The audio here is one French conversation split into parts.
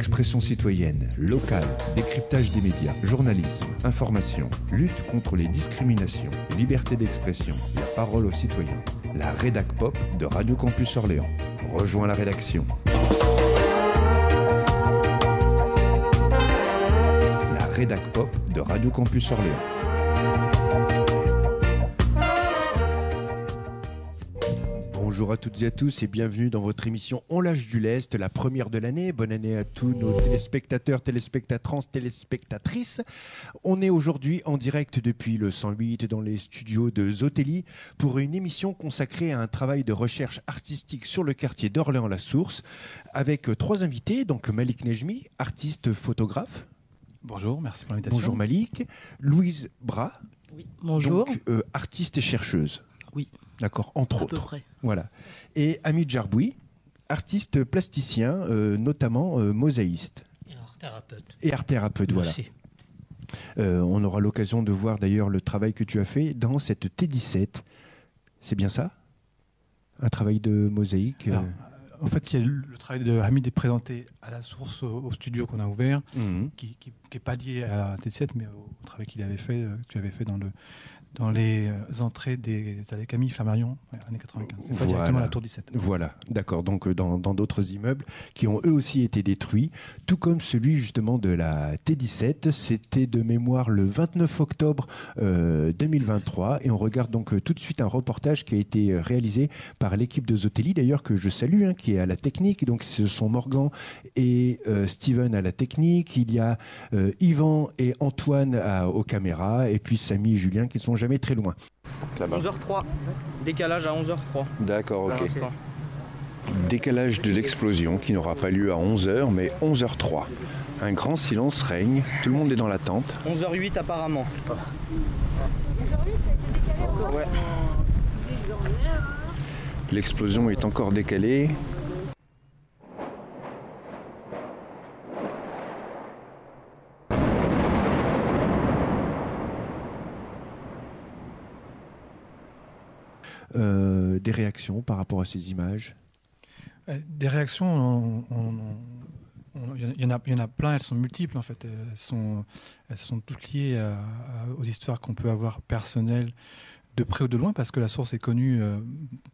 Expression citoyenne, locale, décryptage des médias, journalisme, information, lutte contre les discriminations, liberté d'expression, la parole aux citoyens. La rédac pop de Radio Campus Orléans. Rejoins la rédaction. La rédac pop de Radio Campus Orléans. Bonjour à toutes et à tous et bienvenue dans votre émission On lâche du lest, la première de l'année. Bonne année à tous nos téléspectateurs, téléspectatrances, téléspectatrices. On est aujourd'hui en direct depuis le 108 dans les studios de Zotelli pour une émission consacrée à un travail de recherche artistique sur le quartier d'Orléans-la-Source avec trois invités, donc Malik Nejmi, artiste photographe. Bonjour, merci pour l'invitation. Bonjour Malik. Louise Bras, Oui, bonjour. donc, euh, artiste et chercheuse. Oui. D'accord, entre à peu autres. près. Voilà. Et Ami Jarboui, artiste plasticien, euh, notamment euh, mosaïste Et alors, thérapeute. et art thérapeute. Voilà. Merci. Euh, on aura l'occasion de voir d'ailleurs le travail que tu as fait dans cette T17. C'est bien ça? Un travail de mosaïque euh, Alors, En fait, il y a le, le travail de Hamid est présenté à la source au, au studio qu'on a ouvert, mhm. qui n'est pas lié à T7, mais au, au travail qu'il avait fait, euh, que tu avais fait dans, le, dans les euh, entrées des allées Camille Flammarion, années 95. C'est pas Voilà. directement la tour 17. Voilà, d'accord. Donc euh, dans d'autres immeubles qui ont eux aussi été détruits, tout comme celui justement de la T17. C'était de mémoire le 29 octobre euh, 2023 et on regarde donc euh, tout de suite un reportage qui a été euh, réalisé par l'équipe de Zotelli d'ailleurs que je salue, hein, qui est à la technique. Donc ce sont Morgan et euh, Steven à la technique. Il y a euh, Yvan et Antoine à- aux caméras et puis Samy et Julien qui sont jamais très loin. 11h03. Décalage à 11h03. D'accord, ok. Décalage de l'explosion qui n'aura pas lieu à 11h, mais 11h03. Un grand silence règne, tout le monde est dans l'attente. 11h08 apparemment. Ouais. L'explosion est encore décalée. Des réactions par rapport à ces images Euh, Des réactions, on- on- on- il y en a- y, en a- plein, elles sont multiples en fait. Elles sont, elles sont toutes liées aux histoires qu'on peut avoir personnelles, de près ou de loin, parce que la source est connue, euh,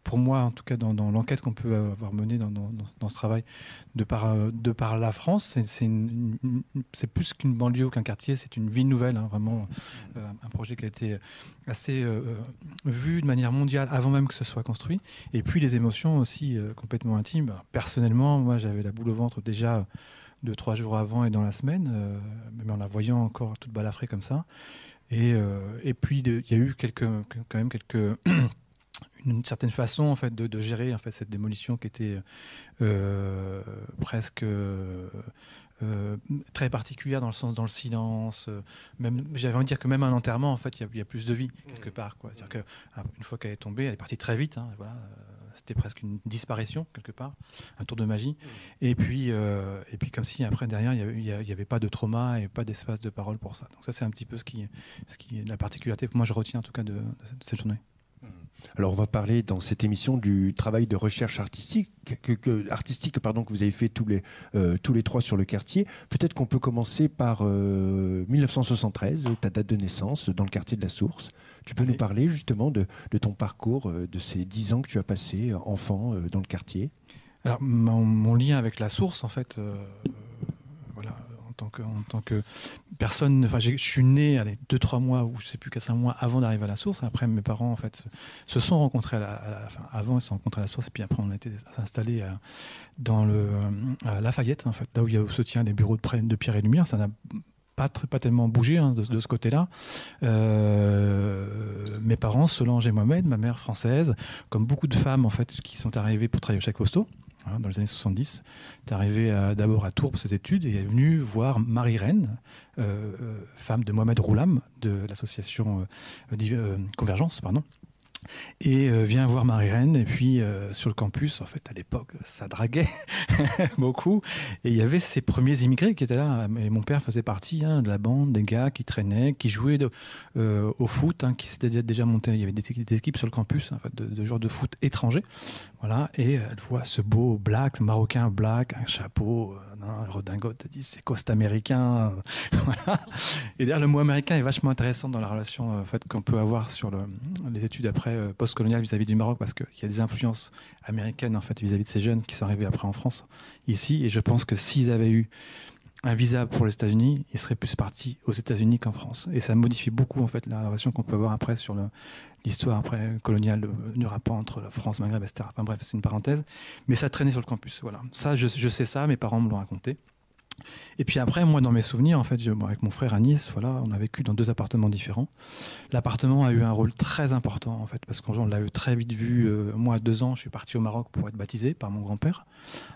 pour moi en tout cas, dans, l'enquête qu'on peut avoir menée dans, ce travail, de par, euh, la France. C'est- plus qu'une banlieue ou qu'un quartier, c'est une ville nouvelle, hein, vraiment euh, un projet qui a été assez vu de manière mondiale avant même que ce soit construit. Et puis les émotions aussi complètement intimes. Personnellement, moi j'avais la boule au ventre déjà deux, trois jours avant et dans la semaine, même en la voyant encore toute balafrée comme ça. Et, euh, et puis il y a eu quelques, quand même quelques une certaine façon en fait de, de gérer en fait cette démolition qui était euh, presque euh, très particulière dans le sens dans le silence même j'avais envie de dire que même un enterrement en fait il y a- il y, a plus de vie quelque part quoi. C'est-à-dire que ah, une fois qu'elle est tombée elle est partie très vite hein, voilà c'était presque une disparition quelque part un tour de magie. Et puis euh, et puis comme si après derrière il y avait- pas de trauma et pas d'espace de parole pour ça. Donc ça c'est un petit peu ce qui est la particularité que moi je retiens en tout cas de cette journée Alors on va parler dans cette émission du travail de recherche artistique que, que- artistique pardon, que vous avez fait tous les, euh, tous les trois sur le quartier. Peut-être qu'on peut commencer par euh, 1973, ta date de naissance dans le quartier de la Source. Tu peux Allez. nous parler justement de, de ton parcours, euh, de ces dix ans que tu as passé euh, enfant euh, dans le quartier? Alors, mon, mon lien avec la source, en fait, euh, euh, en tant que personne, enfin, je suis né, allez, deux, trois mois, ou je sais plus, quatre, cinq mois avant d'arriver à la source. Après, mes parents, en fait, se sont rencontrés à la, avant, ils se sont rencontrés à la source, et puis après, on a été installés à- dans Lafayette, en fait, là où il y a, se tient les bureaux de, de Pierre et Lumière. Ça n'a pas, tellement bougé hein, de, ce côté-là. Euh, mes parents, Solange et Mohamed, ma mère française, comme beaucoup de femmes en fait qui sont arrivées pour travailler au chèque postaux hein, dans les années 70, est arrivée à- d'abord à Tours pour ses études et est venue voir Marie Rennes, euh, euh, femme de Mohamed Roulam de l'association euh, euh, Convergence, pardon. Et euh, vient voir Marie-Reine. Et puis, euh, sur le campus, en fait, à l'époque, ça draguait beaucoup. Et il y avait ces premiers immigrés qui étaient là. Et mon père faisait partie hein, de la bande, des gars qui traînaient, qui jouaient euh, au foot, hein, qui s'étaient déjà- montés. Il y avait des, équipes- sur le campus, en fait, de, de joueurs de foot étrangers. Voilà. Et elle voit ce beau black, marocain black, un chapeau, hein, redingote, t'as dit c'est quoi cet américain Voilà. Et d'ailleurs, le mot américain est vachement intéressant dans la relation euh, qu'on peut avoir sur le- les études après euh, postcoloniales vis-à-vis du Maroc, parce qu'il y a des influences américaines en fait, vis-à-vis de ces jeunes qui sont arrivés après en France, ici. Et je pense que s'ils avaient eu un visa pour les États-Unis, ils seraient plus partis aux États-Unis qu'en France. Et ça modifie beaucoup en fait la relation qu'on peut avoir après sur l'histoire après coloniale du rapport entre la France, Maghreb, etc. Bref, c'est une parenthèse. Mais ça traînait sur le campus. Voilà. Ça, je, sais ça. Mes parents me l'ont raconté. Et puis après, moi, dans mes souvenirs, en fait, je- avec mon frère à Nice, voilà, on a vécu dans deux appartements différents. L'appartement a eu un rôle très important, en fait, parce qu'on l'a eu très vite vu. euh, moi, à deux ans, je suis parti au Maroc pour être baptisé par mon grand-père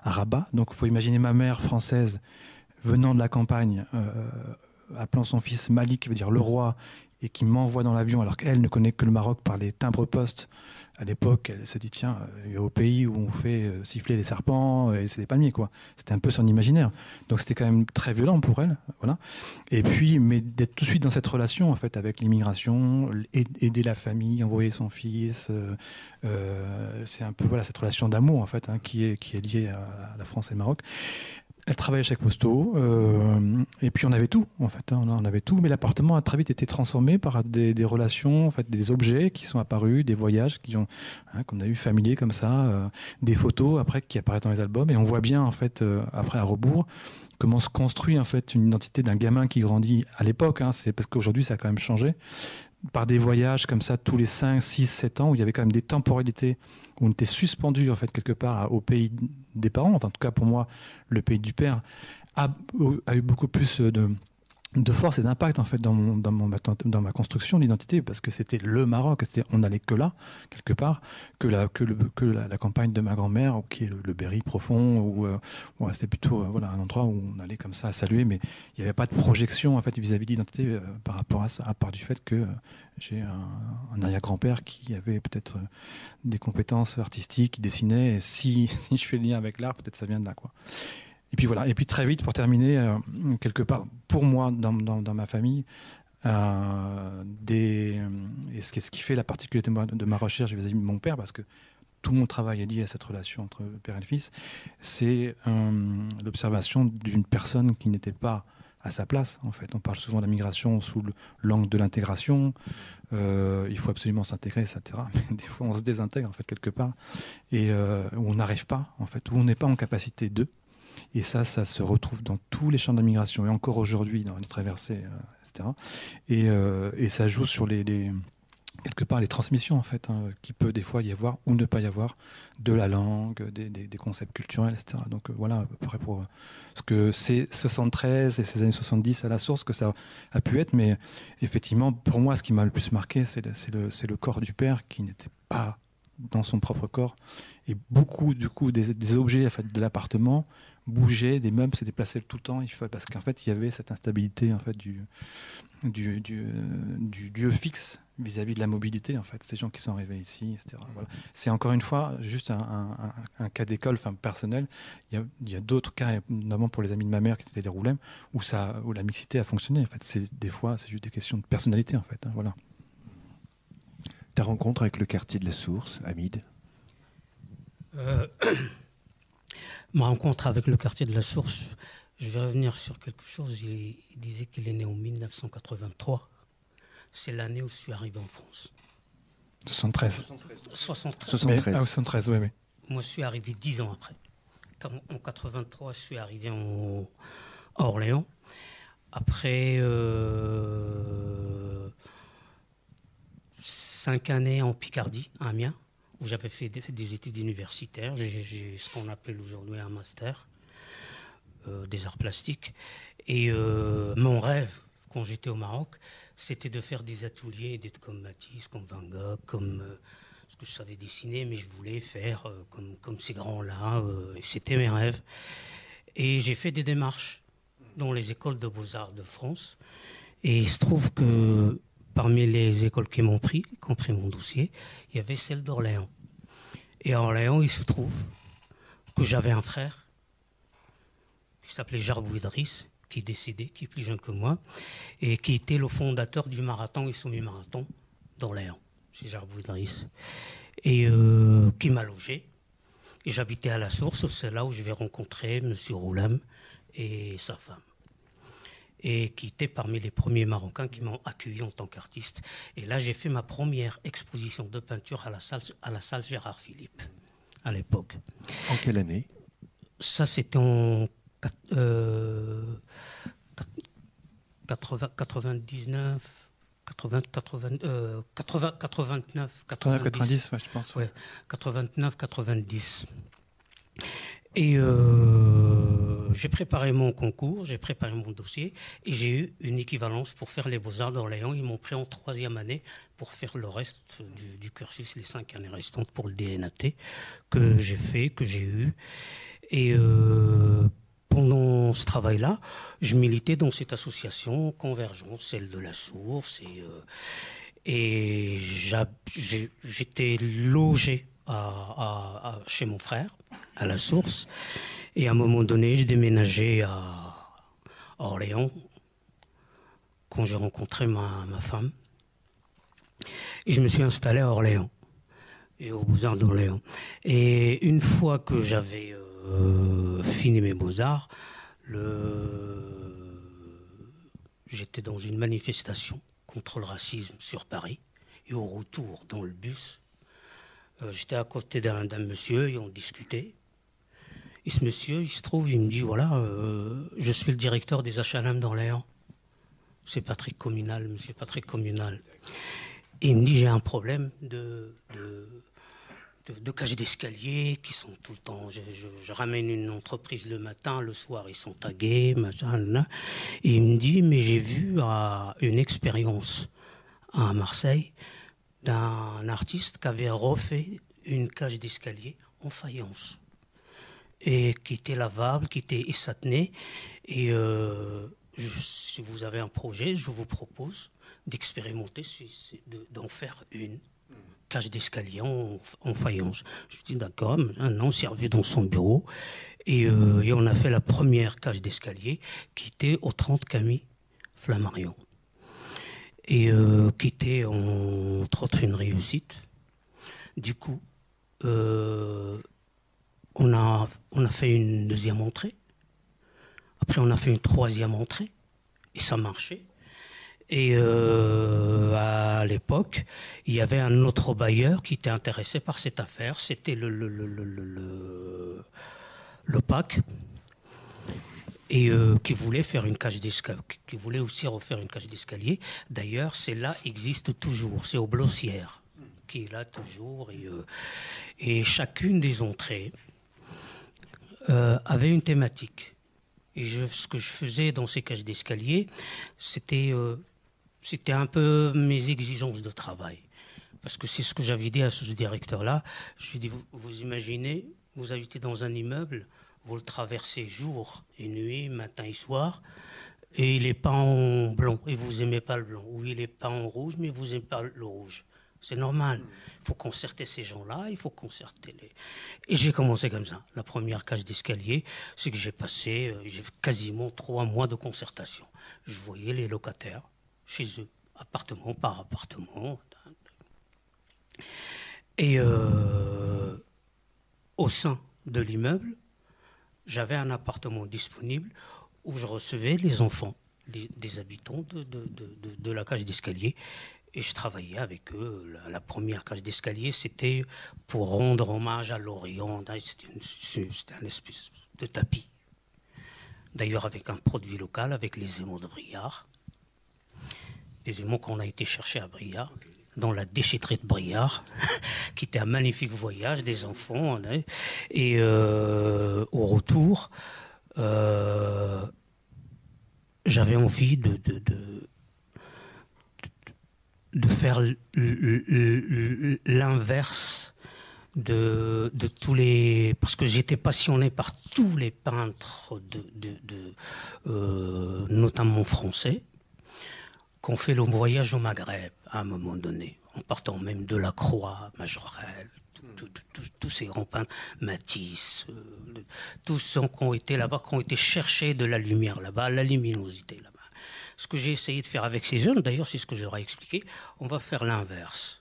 à Rabat. Donc, il faut imaginer ma mère française venant de la campagne, euh, appelant son fils Malik, qui veut dire le roi, et qui m'envoie dans l'avion alors qu'elle ne connaît que le Maroc par les timbres-postes. À l'époque, elle se dit tiens, euh, au pays où on fait euh, siffler les serpents et c'est des palmiers quoi. C'était un peu son imaginaire. Donc c'était quand même très violent pour elle, voilà. Et puis, mais d'être tout de suite dans cette relation en fait avec l'immigration, aid- aider la famille, envoyer son fils, c'est un peu voilà cette relation d'amour en fait hein, qui est qui est liée à la France et le Maroc. Elle travaillait chez Posto, euh, et puis on avait tout, en fait, hein, on avait tout, mais l'appartement a très vite été transformé par des, relations, en fait, des objets qui sont apparus, des voyages qui ont, hein, qu'on a eu familiers comme ça, euh, des photos après qui apparaissent dans les albums, et on voit bien, en fait, euh, après à rebours, comment se construit en fait une identité d'un gamin qui grandit à l'époque, hein, c'est parce qu'aujourd'hui ça a quand même changé, par des voyages comme ça tous les 5, 6, 7 ans, où il y avait quand même des temporalités, où on était suspendu en fait quelque part au pays des parents, en tout cas pour moi, le pays du père, a eu beaucoup plus de, de force et d'impact en fait dans, dans, ma construction d'identité parce que c'était le Maroc, c'était, on n'allait que là quelque part, que la, que la, campagne de ma grand-mère qui est le, Berry profond ou euh, ouais, c'était plutôt euh, voilà un endroit où on allait comme ça à saluer mais il n'y avait pas de projection en fait vis-à-vis de l'identité euh, par rapport à ça à part du fait que euh, j'ai un, arrière-grand-père qui avait peut-être euh, des compétences artistiques, qui dessinait et si, si je fais le lien avec l'art peut-être ça vient de là quoi. Et puis voilà. Et puis très vite, pour terminer, euh, quelque part, pour moi, dans, dans, ma famille, euh, des, et ce qui, fait la particularité de ma, recherche vis-à-vis de mon père, parce que tout mon travail est lié à cette relation entre père et fils, c'est euh, l'observation d'une personne qui n'était pas à sa place. En fait, on parle souvent de la migration sous l'angle de l'intégration. Euh, il faut absolument s'intégrer, etc. Mais des fois, on se désintègre en fait quelque part et euh, on n'arrive pas, en fait, où on n'est pas en capacité de. Et ça, ça se retrouve dans tous les champs de la migration et encore aujourd'hui dans les traversées, euh, etc. Et, euh, et, ça joue sur les, quelque part les transmissions en fait, hein, qui peut des fois y avoir ou ne pas y avoir de la langue, des, concepts culturels, etc. Donc euh, voilà à peu près pour ce que c'est 73 et ces années 70 à la source que ça a pu être. Mais effectivement, pour moi, ce qui m'a le plus marqué, c'est le, le, le corps du père qui n'était pas dans son propre corps et beaucoup du coup des, objets de l'appartement bougeaient, des meubles se déplaçaient tout le temps, il faut, parce qu'en fait il y avait cette instabilité en fait du du, du, du dieu fixe vis-à-vis -vis de la mobilité en fait, ces gens qui sont arrivés ici, etc. Voilà. C'est encore une fois juste un, un, un cas d'école, enfin personnel. Il y a, d'autres cas, notamment pour les amis de ma mère qui étaient des roulèmes, où ça, où la mixité a fonctionné. En fait, c'est des fois c'est juste des questions de personnalité en fait. Hein, voilà. Ta rencontre avec le quartier de la Source, Hamid? euh, Ma rencontre avec le quartier de la Source, je vais revenir sur quelque chose. Il, il disait qu'il est né en 1983. C'est l'année où je suis arrivé en France. 73. 73. 73. Mais, ah, 73, oui, oui. Moi, je suis arrivé dix ans après. En 83, je suis arrivé en, à Orléans. Après euh, cinq années en Picardie, à Amiens, où j'avais fait des, des, études universitaires. J'ai ce qu'on appelle aujourd'hui un master euh, des arts plastiques. Et euh, mon rêve, quand j'étais au Maroc, c'était de faire des ateliers, d'être comme Matisse, comme Van Gogh, comme euh, ce que je savais dessiner, mais je voulais faire comme, ces grands-là. c'était mes rêves. Et j'ai fait des démarches dans les écoles de beaux-arts de France. Et il se trouve que parmi les écoles qui m'ont pris, qui ont pris mon dossier, il y avait celle d'Orléans. Et à Orléans, il se trouve que j'avais un frère qui s'appelait Idriss, qui est décédé, qui est plus jeune que moi, et qui était le fondateur du marathon et semi-marathon d'Orléans, chez Jarbou Idriss, et euh, qui m'a logé. Et j'habitais à la source, c'est là où je vais rencontrer M. Roulem, et sa femme. Et qui était parmi les premiers Marocains qui m'ont accueilli en tant qu'artiste. Et là, j'ai fait ma première exposition de peinture à la salle, à la salle Gérard Philippe, à l'époque. En quelle année? Ça, c'était en euh, 80, 99, 80, 80, euh, 80, 89, 89, 90, ouais, je pense. Ouais, 89, 90. Et euh, j'ai préparé mon concours, j'ai préparé mon dossier et j'ai eu une équivalence pour faire les beaux-arts d'Orléans. Ils m'ont pris en troisième année pour faire le reste du, cursus, les cinq années restantes pour le DNAT que j'ai fait, que j'ai eu. Et euh, pendant ce travail-là, je militais dans cette association Convergence, celle de la source. Et, euh, et j'étais logé à, chez mon frère, à la source. Et à un moment donné, j'ai déménagé à, Orléans quand j'ai rencontré ma, ma, femme. Et je me suis installé à Orléans et au Beaux-Arts d'Orléans. Et une fois que j'avais euh, fini mes beaux-arts, le... j'étais dans une manifestation contre le racisme sur Paris. Et au retour, dans le bus, euh, j'étais à côté d'un monsieur et on discutait. Et ce monsieur, il se trouve, il me dit voilà, euh, je suis le directeur des HLM d'Orléans. C'est Patrick Communal, monsieur Patrick Communal. Et il me dit j'ai un problème de, de cages d'escalier qui sont tout le temps. Je, ramène une entreprise le matin, le soir ils sont tagués, machin. Et il me dit mais j'ai vu à une expérience à Marseille d'un artiste qui avait refait une cage d'escalier en faïence et qui était lavable, qui était essatenée. Et euh, si vous avez un projet, je vous propose d'expérimenter, d'en faire une cage d'escalier en, en, faïence. Je dis d'accord, un an servi dans son bureau. Et, euh, et, on a fait la première cage d'escalier qui était au 30 Camille Flammarion. Et euh, qui était en, entre autres une réussite. Du coup, euh, on, a, on a fait une deuxième entrée. Après, on a fait une troisième entrée. Et ça marchait. Et euh, à l'époque, il y avait un autre bailleur qui était intéressé par cette affaire. C'était le, le, le, le, le PAC. Et euh, qui voulait faire une cage d'escalier, qui voulait aussi refaire une cage d'escalier. D'ailleurs, celle-là existe toujours. C'est au Blossière, qui est là toujours. Et, euh, chacune des entrées euh, avait une thématique. Et ce que je faisais dans ces cages d'escalier, c'était c'était un peu mes exigences de travail. Parce que c'est ce que j'avais dit à ce directeur-là. Je lui ai dit, vous, imaginez, vous habitez dans un immeuble, vous le traversez jour et nuit, matin et soir, et il est peint en blanc, et vous aimez pas le blanc. Ou il est peint en rouge, mais vous n'aimez pas le rouge. C'est normal. Il faut concerter ces gens-là, il faut concerter les... Et j'ai commencé comme ça. La première cage d'escalier, c'est que j'ai passé euh, quasiment trois mois de concertation. Je voyais les locataires, chez eux, appartement par appartement. Et euh, au sein de l'immeuble, j'avais un appartement disponible où je recevais les enfants des, habitants de, la cage d'escalier et je travaillais avec eux. La, première cage d'escalier, c'était pour rendre hommage à l'Orient. C'était un espèce de tapis. D'ailleurs, avec un produit local, avec les émaux de Briard des émaux qu'on a été chercher à Briard, dans la déchetterie de Briard, qui était un magnifique voyage des enfants. Et euh, au retour, euh, j'avais envie de, faire l'inverse de, tous les parce que j'étais passionné par tous les peintres euh, notamment français qu'on fait le voyage au Maghreb à un moment donné, en partant même de la Croix, Majorelle, tous ces grands peintres, Matisse, euh, tous ceux qui ont été là-bas, qui ont été chercher de la lumière là-bas, la luminosité là-bas. Ce que j'ai essayé de faire avec ces jeunes, d'ailleurs, c'est ce que j'aurais expliqué, on va faire l'inverse.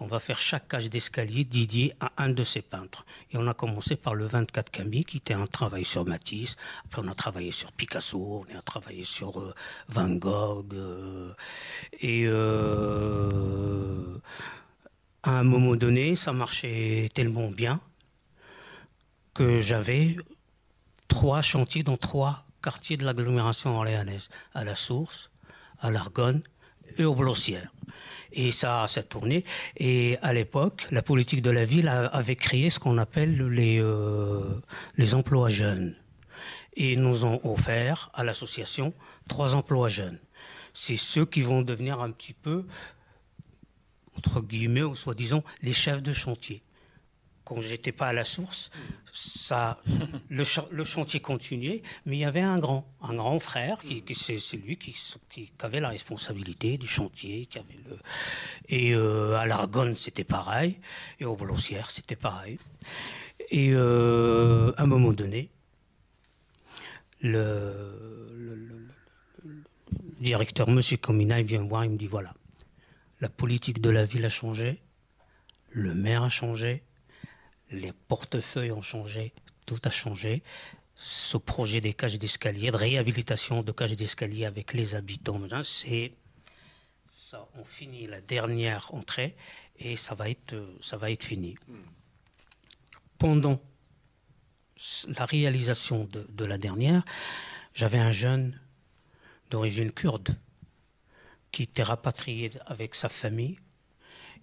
On va faire chaque cage d'escalier dédié à un de ces peintres. Et on a commencé par le 24 Camille, qui était un travail sur Matisse. Après, on a travaillé sur Picasso, on a travaillé sur euh, Van Gogh. Euh, et euh, à un moment donné, ça marchait tellement bien que j'avais trois chantiers dans trois quartiers de l'agglomération orléanaise, à la Source, à l'Argonne et au Blossière. Et ça, ça tourné. Et à l'époque, la politique de la ville avait créé ce qu'on appelle les, euh, les emplois jeunes. Et nous ont offert à l'association trois emplois jeunes. C'est ceux qui vont devenir un petit peu, entre guillemets, ou soi-disant, les chefs de chantier quand j'étais pas à la source, ça, le, chantier continuait, mais il y avait un grand, un grand frère qui, c'est lui qui, avait la responsabilité du chantier, qui avait le, et euh, à l'Argonne c'était pareil, et au Blossière c'était pareil, et euh, à un moment donné, le, le directeur Monsieur Comina il vient me voir, il me dit voilà, la politique de la ville a changé, le maire a changé les portefeuilles ont changé, tout a changé. Ce projet des cages d'escalier, de réhabilitation de cages d'escalier avec les habitants, c'est ça. On finit la dernière entrée et ça va être, ça va être fini. Pendant la réalisation de, de la dernière, j'avais un jeune d'origine kurde qui était rapatrié avec sa famille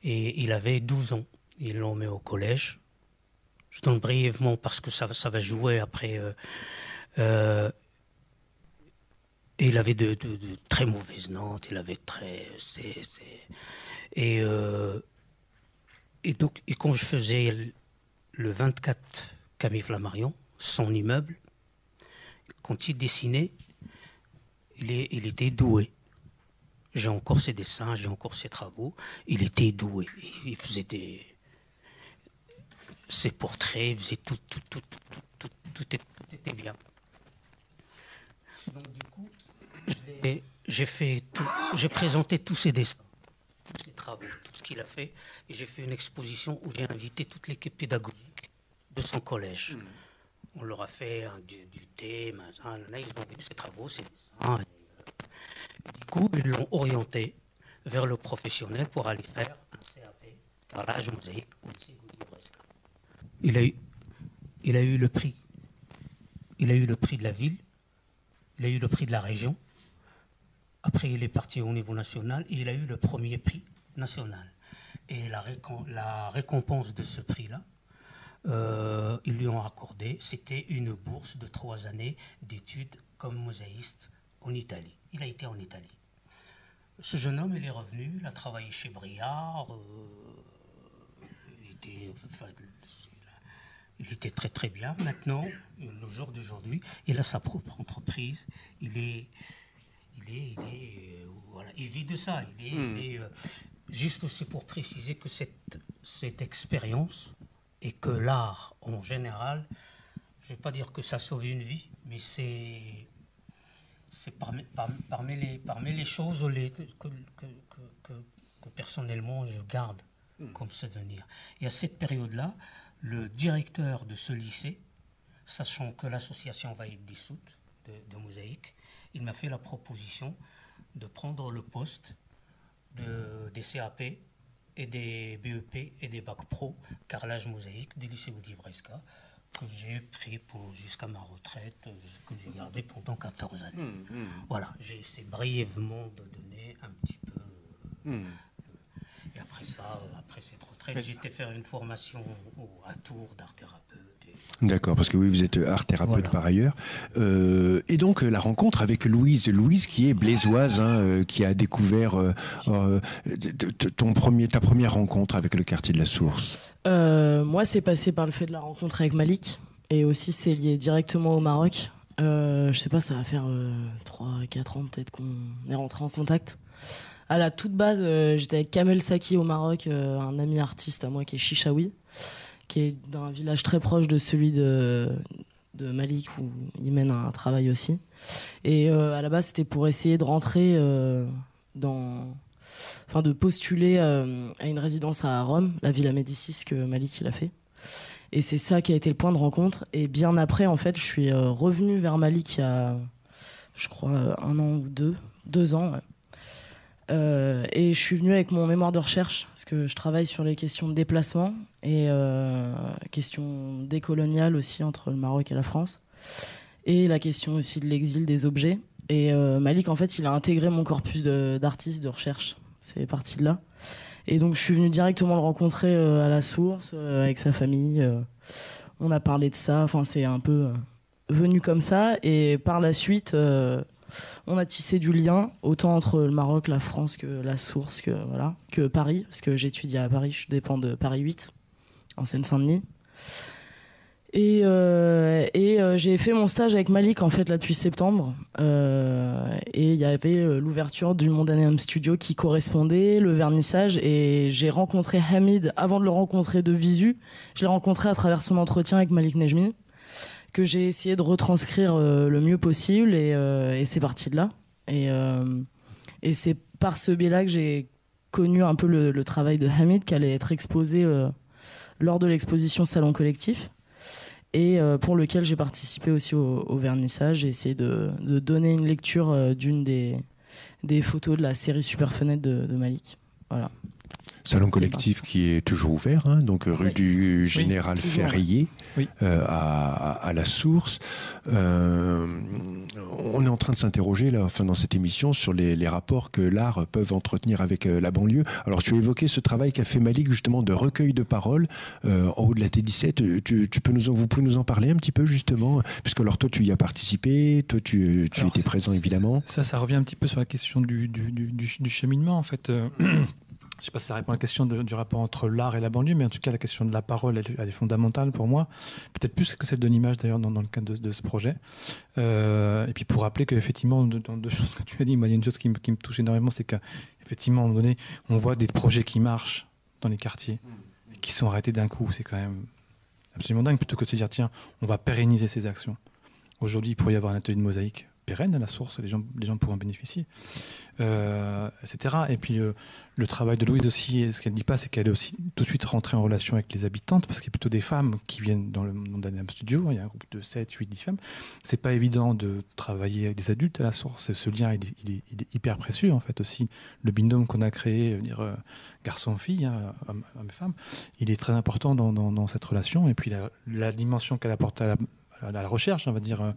et il avait 12 ans. Ils l'ont mis au collège je donne brièvement parce que ça, va jouer après. Euh, euh, il avait de, très mauvaises notes, il avait très. et, euh, et donc, quand je faisais le 24 Camille Flammarion, son immeuble, quand il dessinait, il était doué. J'ai encore ses dessins, j'ai encore ses travaux. Il était doué. Il faisait des, ses portraits, faisait tout, tout, tout, tout, tout, était bien. Donc du coup, j'ai fait, j'ai présenté tous ses dessins, tous ses travaux, tout ce qu'il a fait, et j'ai fait une exposition où j'ai invité toute l'équipe pédagogique de son collège. Hmm. On leur a fait du, thé, là, ils ont vu ses travaux, ses dessins. du coup, ils l'ont orienté vers le professionnel pour aller faire un CAP par l'âge mosaïque il a, eu, il a eu le prix. Il a eu le prix de la ville, il a eu le prix de la région. Après, il est parti au niveau national et il a eu le premier prix national. Et la, récompense de ce prix-là, euh, ils lui ont accordé, c'était une bourse de trois années d'études comme mosaïste en Italie. Il a été en Italie. Ce jeune homme, il est revenu, il a travaillé chez Briard. Euh, il était, il était très très bien. Maintenant, le jour d'aujourd'hui, il a sa propre entreprise. Il est, il est, il est, euh, voilà, il vit de ça. Il est, hmm. euh, juste aussi pour préciser que cette, cette expérience et que l'art en général, je ne vais pas dire que ça sauve une vie, mais c'est c'est parmi, parmi, les, parmi les choses les, que, que, que, que, personnellement je garde hmm. comme souvenir. Et à cette période-là, le directeur de ce lycée, sachant que l'association va être dissoute de, Mosaïque, il m'a fait la proposition de prendre le poste de, des CAP et des BEP et des bacs pro carrelage mosaïque du lycée Bresca que j'ai pris jusqu'à ma retraite, que j'ai gardé pendant 14 années. Mmh, mmh. Voilà, j'ai essayé brièvement de donner un petit peu mmh. Et après ça, euh, après cette retraite, j'étais faire une formation à Tours d'art thérapeute. D'accord, parce que oui, vous êtes art thérapeute par ailleurs. Euh, et donc euh, la rencontre avec Louise, Louise qui est blésoise, hein, qui a découvert ton premier, ta première rencontre avec le quartier de la Source. moi, c'est passé par le fait de la rencontre avec Malik, et aussi c'est lié directement au Maroc. je sais pas, ça va faire 3-4 ans peut-être qu'on est rentré en contact à la toute base, euh, j'étais avec Kamel Saki au Maroc, euh, un ami artiste à moi qui est Chichaoui, qui est d'un village très proche de celui de, de Malik où il mène un travail aussi. Et euh, à la base, c'était pour essayer de rentrer dans, enfin de postuler à une résidence à Rome, la Villa Médicis que Malik il a fait. Et c'est ça qui a été le point de rencontre. Et bien après, en fait, je suis revenu vers Malik il y a, je crois, un an ou deux, deux ans. Euh, et je suis venu avec mon mémoire de recherche parce que je travaille sur les questions de déplacement et euh, questions décoloniales aussi entre le Maroc et la France et la question aussi de l'exil des objets. Et euh, Malik, en fait, il a intégré mon corpus de- d'artistes de, recherche. C'est parti de là. Et donc, je suis venu directement le rencontrer euh, à la source avec sa famille. on a parlé de ça. Enfin, c'est un peu venu comme ça. Et par la suite, on a tissé du lien autant entre le Maroc, la France que la source, que voilà, que Paris, parce que j'étudie à Paris. Je dépends de Paris 8 en Seine-Saint-Denis. Et, euh, euh, j'ai fait mon stage avec Malik en fait là depuis septembre. Euh, et il y avait l'ouverture du Mondaneum Studio qui correspondait, le vernissage. Et j'ai rencontré Hamid avant de le rencontrer de visu. Je l'ai rencontré à travers son entretien avec Malik Nejmi, que j'ai essayé de retranscrire euh, le mieux possible. Et, euh, et c'est parti de là. Et, euh, et c'est par ce biais-là que j'ai connu un peu le, travail de Hamid qui allait être exposé lors de l'exposition Salon Collectif et pour lequel j'ai participé aussi au, vernissage. J'ai essayé de, donner une lecture d'une des, des photos de la série Super Fenêtre de, de Malik. Voilà. Salon collectif qui est toujours ouvert, hein, donc rue Oui. du Général Ferrier Oui. euh, à, la source. Euh, on est en train de s'interroger là, enfin, dans cette émission sur les, les rapports que l'art peut entretenir avec euh, la banlieue. Alors tu as évoqué ce travail qu'a fait Malik justement de recueil de paroles euh, en haut de la T17. Tu, tu peux nous en, vous pouvez nous en parler un petit peu justement, puisque alors toi tu y as participé, toi tu, tu Alors, étais présent évidemment. Ça, ça revient un petit peu sur la question du, du, du- du- du cheminement, en fait. Je sais pas si ça répond à la question du rapport entre l'art et la banlieue, mais en tout cas, la question de la parole, elle, est fondamentale pour moi. Peut-être plus que celle de l'image, d'ailleurs, dans, le cadre de, ce projet. Euh, et puis, pour rappeler qu'effectivement, dans deux choses que tu as dit, moi, il y a une chose qui me, qui me touche énormément, c'est qu'effectivement, à un moment donné, on voit des projets qui marchent dans les quartiers et qui sont arrêtés d'un coup. C'est quand même absolument dingue, plutôt que de se dire, tiens, on va pérenniser ces actions. Aujourd'hui, il pourrait y avoir un atelier de mosaïque pérenne à la source, les gens, les gens pourraient en bénéficier, euh, etc. Et puis euh, le travail de Louise aussi, ce qu'elle ne dit pas, c'est qu'elle est aussi tout de suite rentrée en relation avec les habitantes, parce qu'il y a plutôt des femmes qui viennent dans le Mondaneum Studio, il y a un groupe de 7, 8, 10 femmes. C'est pas évident de travailler avec des adultes à la source, ce lien il est, hyper précieux en fait aussi. Le binôme qu'on a créé, dire euh, garçon-fille, hein, homme, homme et femme, il est très important dans, cette relation, et puis la, dimension qu'elle apporte à la, recherche, on va dire,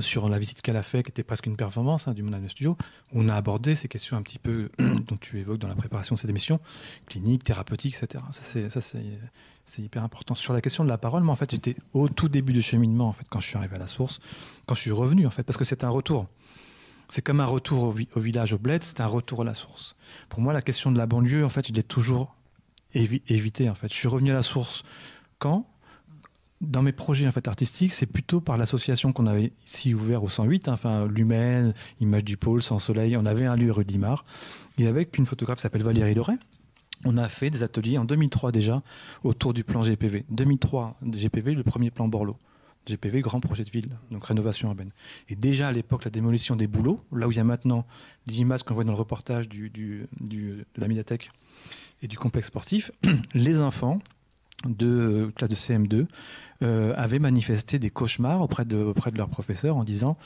sur la visite qu'elle a fait, qui était presque une performance hein, du Mondaneum Studio, où on a abordé ces questions un petit peu dont tu évoques dans la préparation de cette émission, clinique, thérapeutique, etc. Ça, c'est, hyper important. Sur la question de la parole, moi, en fait, j'étais au tout début du cheminement, en fait, quand je suis arrivé à la source, quand je suis revenu, en fait, parce que c'est un retour. C'est comme un retour au, vi- au village, au bled, c'est un retour à la source. Pour moi, la question de la banlieue, en fait, je l'ai toujours évi- évité, en fait. Je suis revenu à la source quand? Dans mes projets en fait, artistiques, c'est plutôt par l'association qu'on avait ici ouvert au 108, hein, enfin l'Humaine, Image du Pôle, Sans Soleil. On avait un lieu rue de Limar. Et avec une photographe qui s'appelle Valérie Loret, on a fait des ateliers en 2003 déjà autour du plan GPV. 2003, GPV, le premier plan Borloo. GPV, grand projet de ville, donc rénovation urbaine. Et déjà à l'époque, la démolition des boulots, là où il y a maintenant les images qu'on voit dans le reportage du- de la médiathèque et du complexe sportif, les enfants de euh, classe de CM2 euh, avaient manifesté des cauchemars auprès de, auprès de leurs professeurs en disant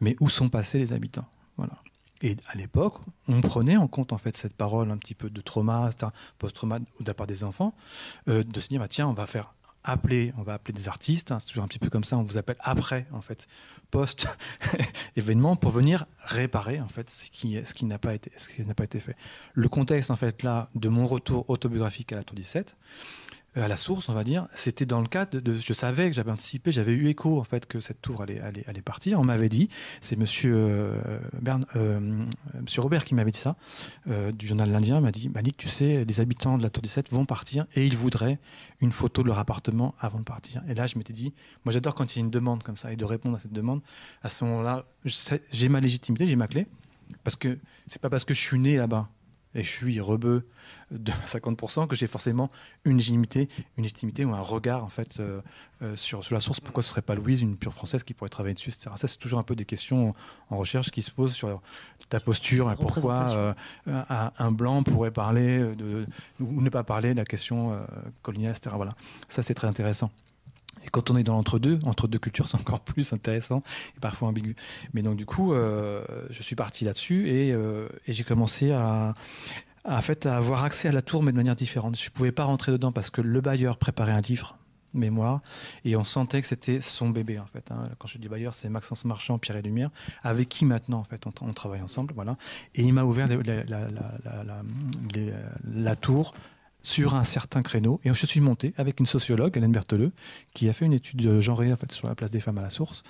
mais où sont passés les habitants? Voilà. Et à l'époque, on prenait en compte en fait cette parole un petit peu de trauma, post-trauma de la part des enfants, euh, de se dire bah, tiens on va faire appeler, on va appeler des artistes, hein, c'est toujours un petit peu comme ça, on vous appelle après en fait post événement pour venir réparer en fait ce qui, ce qui n'a pas été ce qui n'a pas été fait. Le contexte en fait là de mon retour autobiographique à la Tour 17 euh, à la source, on va dire, c'était dans le cadre de, je savais que j'avais anticipé, j'avais eu écho en fait que cette tour allait, allait, allait partir. On m'avait dit, c'est Monsieur euh, euh, Monsieur Robert qui m'avait dit ça, euh, du journal L'Indien, m'a dit, Malik, tu sais, les habitants de la tour 17 vont partir et ils voudraient une photo de leur appartement avant de partir. Et là, je m'étais dit, moi j'adore quand il y a une demande comme ça et de répondre à cette demande. À ce moment-là, j'ai ma légitimité, j'ai ma clé, parce que c'est pas parce que je suis né là-bas et je suis rebeu de 50%, que j'ai forcément une légitimité, une légitimité ou un regard en fait euh, euh, sur, sur la source. Pourquoi ce serait pas Louise, une pure française, qui pourrait travailler dessus, etc. Ça, c'est toujours un peu des questions en recherche qui se posent sur ta posture et pourquoi euh, un, un blanc pourrait parler de, ou ne pas parler de la question coloniale, etc. Voilà, ça c'est très intéressant. Et quand on est dans l'entre-deux, entre deux cultures, c'est encore plus intéressant et parfois ambigu. Mais donc, du coup, euh, je suis parti là-dessus et, euh, j'ai commencé à, avoir accès à la tour, mais de manière différente. Je ne pouvais pas rentrer dedans parce que le bailleur préparait un livre mémoire et on sentait que c'était son bébé en fait hein. quand je dis bailleur c'est Maxence Marchand Pierre et Lumière avec qui maintenant en fait on, travaille ensemble voilà et il m'a ouvert la, la tour sur un certain créneau. Et je suis monté avec une sociologue, Hélène Bertheleux, qui a fait une étude genrée en fait, sur la place des femmes à la source.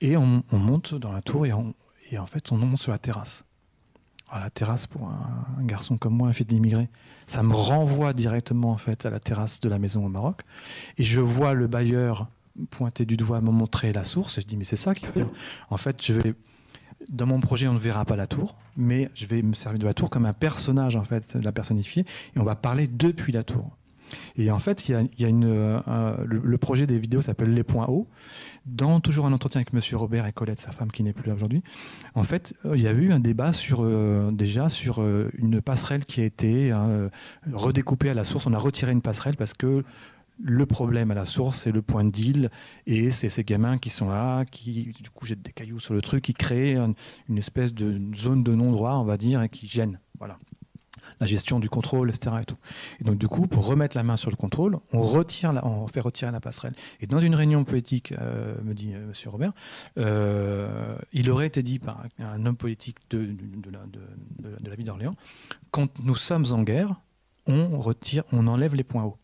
Et on, monte dans la tour et, et, en fait, on monte sur la terrasse. Alors, la terrasse, pour un, garçon comme moi, un fils d'immigré, ça me renvoie directement en fait à la terrasse de la maison au Maroc. Et je vois le bailleur pointer du doigt, me montrer la source. Et je dis, mais c'est ça qu'il faut. En fait, je vais dans mon projet, on ne verra pas la tour, mais je vais me servir de la tour comme un personnage, en fait, la personnifier, et on va parler depuis la tour. Et en fait, il y a, une, euh, le, projet des vidéos s'appelle Les Points Hauts. Dans toujours un entretien avec Monsieur Robert et Colette, sa femme qui n'est plus là aujourd'hui, en fait, euh, il y a eu un débat sur euh, déjà sur une passerelle qui a été redécoupée à la source. On a retiré une passerelle parce que le problème à la source, c'est le point de deal, et c'est ces gamins qui sont là, qui du coup jettent des cailloux sur le truc, qui créent une espèce de zone de non-droit, on va dire, et qui gênent. Voilà. La gestion du contrôle, etc. Et, tout. et donc, du coup, pour remettre la main sur le contrôle, on, retire on fait retirer la passerelle. Et dans une réunion poétique, euh, me dit M. Euh, Monsieur Robert, euh, il aurait été dit par un homme politique de, de, la, de la ville d'Orléans quand nous sommes en guerre, on retire, on enlève les points hauts.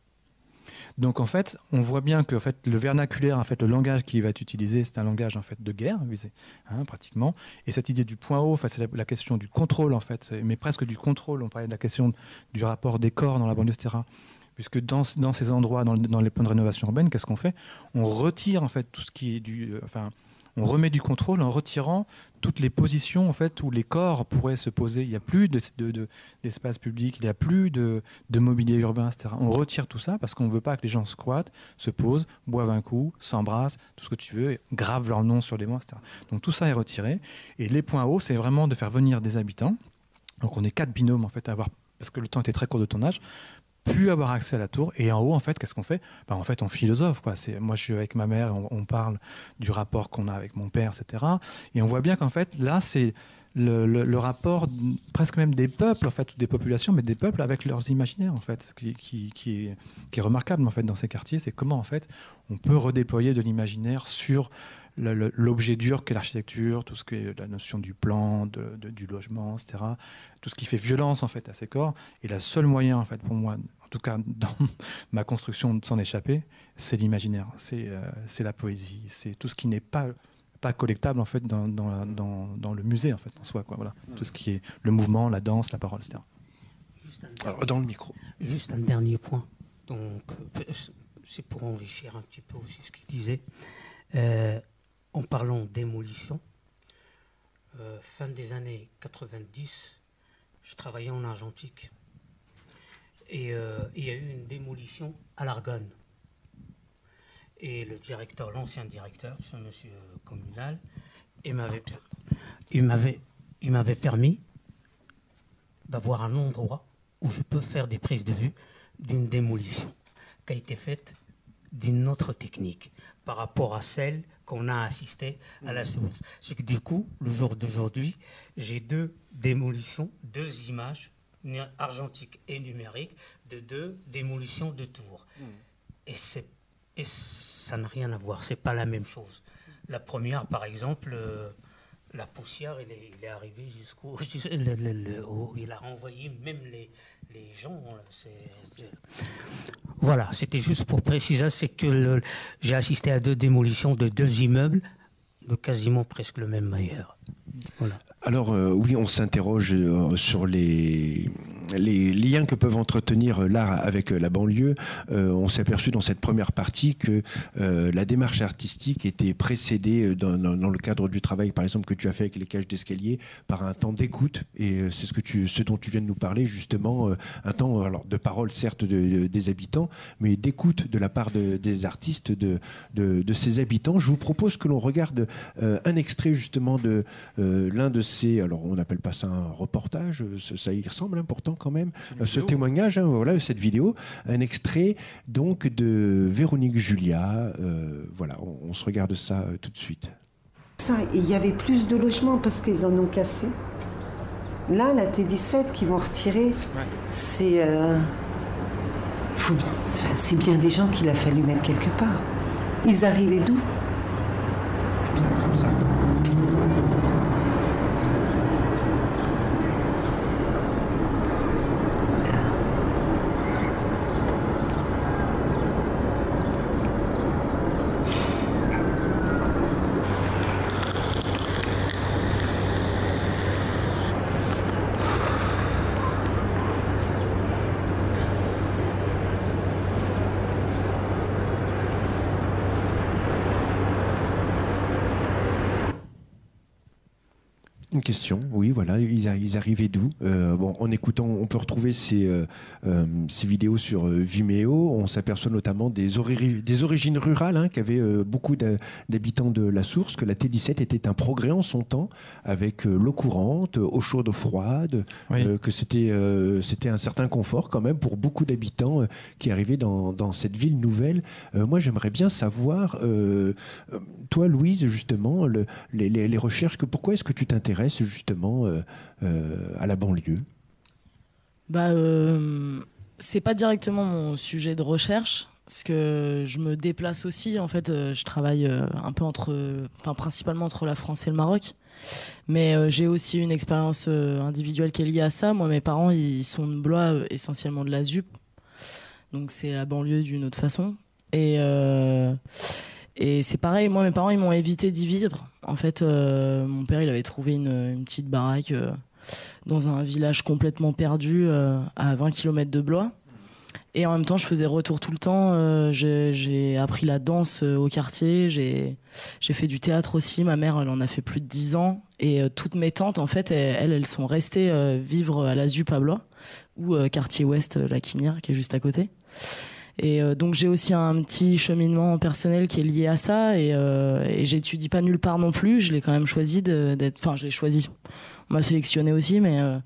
Donc en fait, on voit bien que fait, le vernaculaire, en fait, le langage qui va être utilisé, c'est un langage en fait de guerre, hein, pratiquement. Et cette idée du point haut, c'est la, question du contrôle en fait, mais presque du contrôle. On parlait de la question du rapport des corps dans la banlieue, etc. Puisque dans, ces endroits, dans, les plans de rénovation urbaine, qu'est-ce qu'on fait? On retire en fait tout ce qui est du, euh, enfin, on remet du contrôle en retirant toutes les positions en fait où les corps pourraient se poser. Il n'y a plus d'espace public, il n'y a plus de, mobilier urbain, etc. On retire tout ça parce qu'on ne veut pas que les gens squattent, se posent, boivent un coup, s'embrassent, tout ce que tu veux, gravent leur nom sur les murs, etc. Donc tout ça est retiré. Et les points hauts, c'est vraiment de faire venir des habitants. Donc on est quatre binômes en fait à parce que le temps était très court de tournage, pu avoir accès à la tour. Et en haut, en fait, qu'est-ce qu'on fait? Ben, En fait, on philosophe. Quoi. Moi, je suis avec ma mère, on, parle du rapport qu'on a avec mon père, etc. Et on voit bien qu'en fait, là, c'est le, rapport presque même des peuples, en fait, ou des populations, mais des peuples avec leurs imaginaires, en fait, qui, qui, qui, est, qui est remarquable, en fait, dans ces quartiers. C'est comment, en fait, on peut redéployer de l'imaginaire sur l'objet dur qu'est l'architecture, tout ce qui est la notion du plan, de, du logement, etc. Tout ce qui fait violence en fait à ces corps. Et le seul moyen en fait pour moi, en tout cas dans ma construction de s'en échapper, c'est l'imaginaire, c'est euh, la poésie, c'est tout ce qui n'est pas pas collectable en fait dans, dans, dans, dans, le musée en fait en soi quoi voilà. Tout ce qui est le mouvement la danse la parole etc Alors, dans le micro. Juste un dernier point. Donc euh, c'est pour enrichir un petit peu aussi ce qu'il disait. Euh, en parlant démolition, euh, fin des années 90, je travaillais en argentique. Et euh, il y a eu une démolition à l'Argonne. Et le directeur, l'ancien directeur, ce monsieur communal, il m'avait, il m'avait, permis d'avoir un endroit où je peux faire des prises de vue d'une démolition qui a été faite d'une autre technique par rapport à celle qu'on a assisté à la source. C'est que du coup, le jour d'aujourd'hui, j'ai deux démolitions, deux images argentiques et numériques de deux démolitions de tours. Hmm. Et, c'est, et ça n'a rien à voir, c'est pas la même chose. La première, par exemple, euh, la poussière, il est, il est arrivé jusqu'au. il a renvoyé même les, les gens. Voilà, c'était juste pour préciser, c'est que j'ai assisté à deux démolitions de deux immeubles de quasiment presque le même ailleurs. Voilà. Alors euh, oui, on s'interroge euh, sur les, les liens que peuvent entretenir l'art avec la banlieue, on s'est aperçu dans cette première partie que la démarche artistique était précédée dans, le cadre du travail, par exemple, que tu as fait avec les cages d'escalier, par un temps d'écoute. Et c'est ce, que tu, ce dont tu viens de nous parler, justement, un temps de parole, certes, des habitants, mais d'écoute de la part des artistes, de, ces habitants. Je vous propose que l'on regarde un extrait, justement, de l'un de ces. Alors, on n'appelle pas ça un reportage, ça y ressemble, important quand même, ce témoignage, hein, voilà, cette vidéo, un extrait donc de Véronique Julia. Euh, voilà, on, se regarde ça euh, tout de suite. il y avait plus de logements parce qu'ils en ont cassé. Là, la T17 qu'ils vont retirer, c'est. Euh, c'est bien des gens qu'il a fallu mettre quelque part. Ils arrivaient d'où? Question. Oui, voilà, ils, arrivaient d'où euh, Bon, en écoutant, on peut retrouver ces, euh, euh, ces vidéos sur Vimeo. On s'aperçoit notamment des, des origines rurales, hein, qu'avaient beaucoup d'habitants de la source, que la T17 était un progrès en son temps, avec l'eau courante, eau chaude, froide, que c'était c'était un certain confort quand même pour beaucoup d'habitants qui arrivaient dans, dans, cette ville nouvelle. moi, j'aimerais bien savoir, toi, Louise, justement, le, les, les, recherches, que pourquoi est-ce que tu t'intéresses justement euh, euh, à la banlieue bah, euh, C'est pas directement mon sujet de recherche, parce que je me déplace aussi. En fait, je travaille un peu entre, enfin principalement entre la France et le Maroc. Mais j'ai aussi une expérience individuelle qui est liée à ça. Moi, mes parents, ils sont de Blois, essentiellement de la ZUP. Donc c'est la banlieue d'une autre façon. Et et c'est pareil, moi mes parents ils m'ont évité d'y vivre. En fait, euh, mon père il avait trouvé une, petite baraque euh, dans un village complètement perdu euh, à 20 km de Blois. Et en même temps, je faisais retour tout le temps. j'ai appris la danse au quartier. J'ai fait du théâtre aussi. Ma mère, elle en a fait plus de 10 ans. Et toutes mes tantes, en fait, elles, elles sont restées vivre à la ZUP à Blois ou quartier ouest, la Quinière, qui est juste à côté. Et euh, donc j'ai aussi un petit cheminement personnel qui est lié à ça et, euh, j'étudie pas nulle part non plus. Je l'ai quand même choisi d'être. Enfin, je l'ai choisi. On m'a sélectionné aussi, mais euh,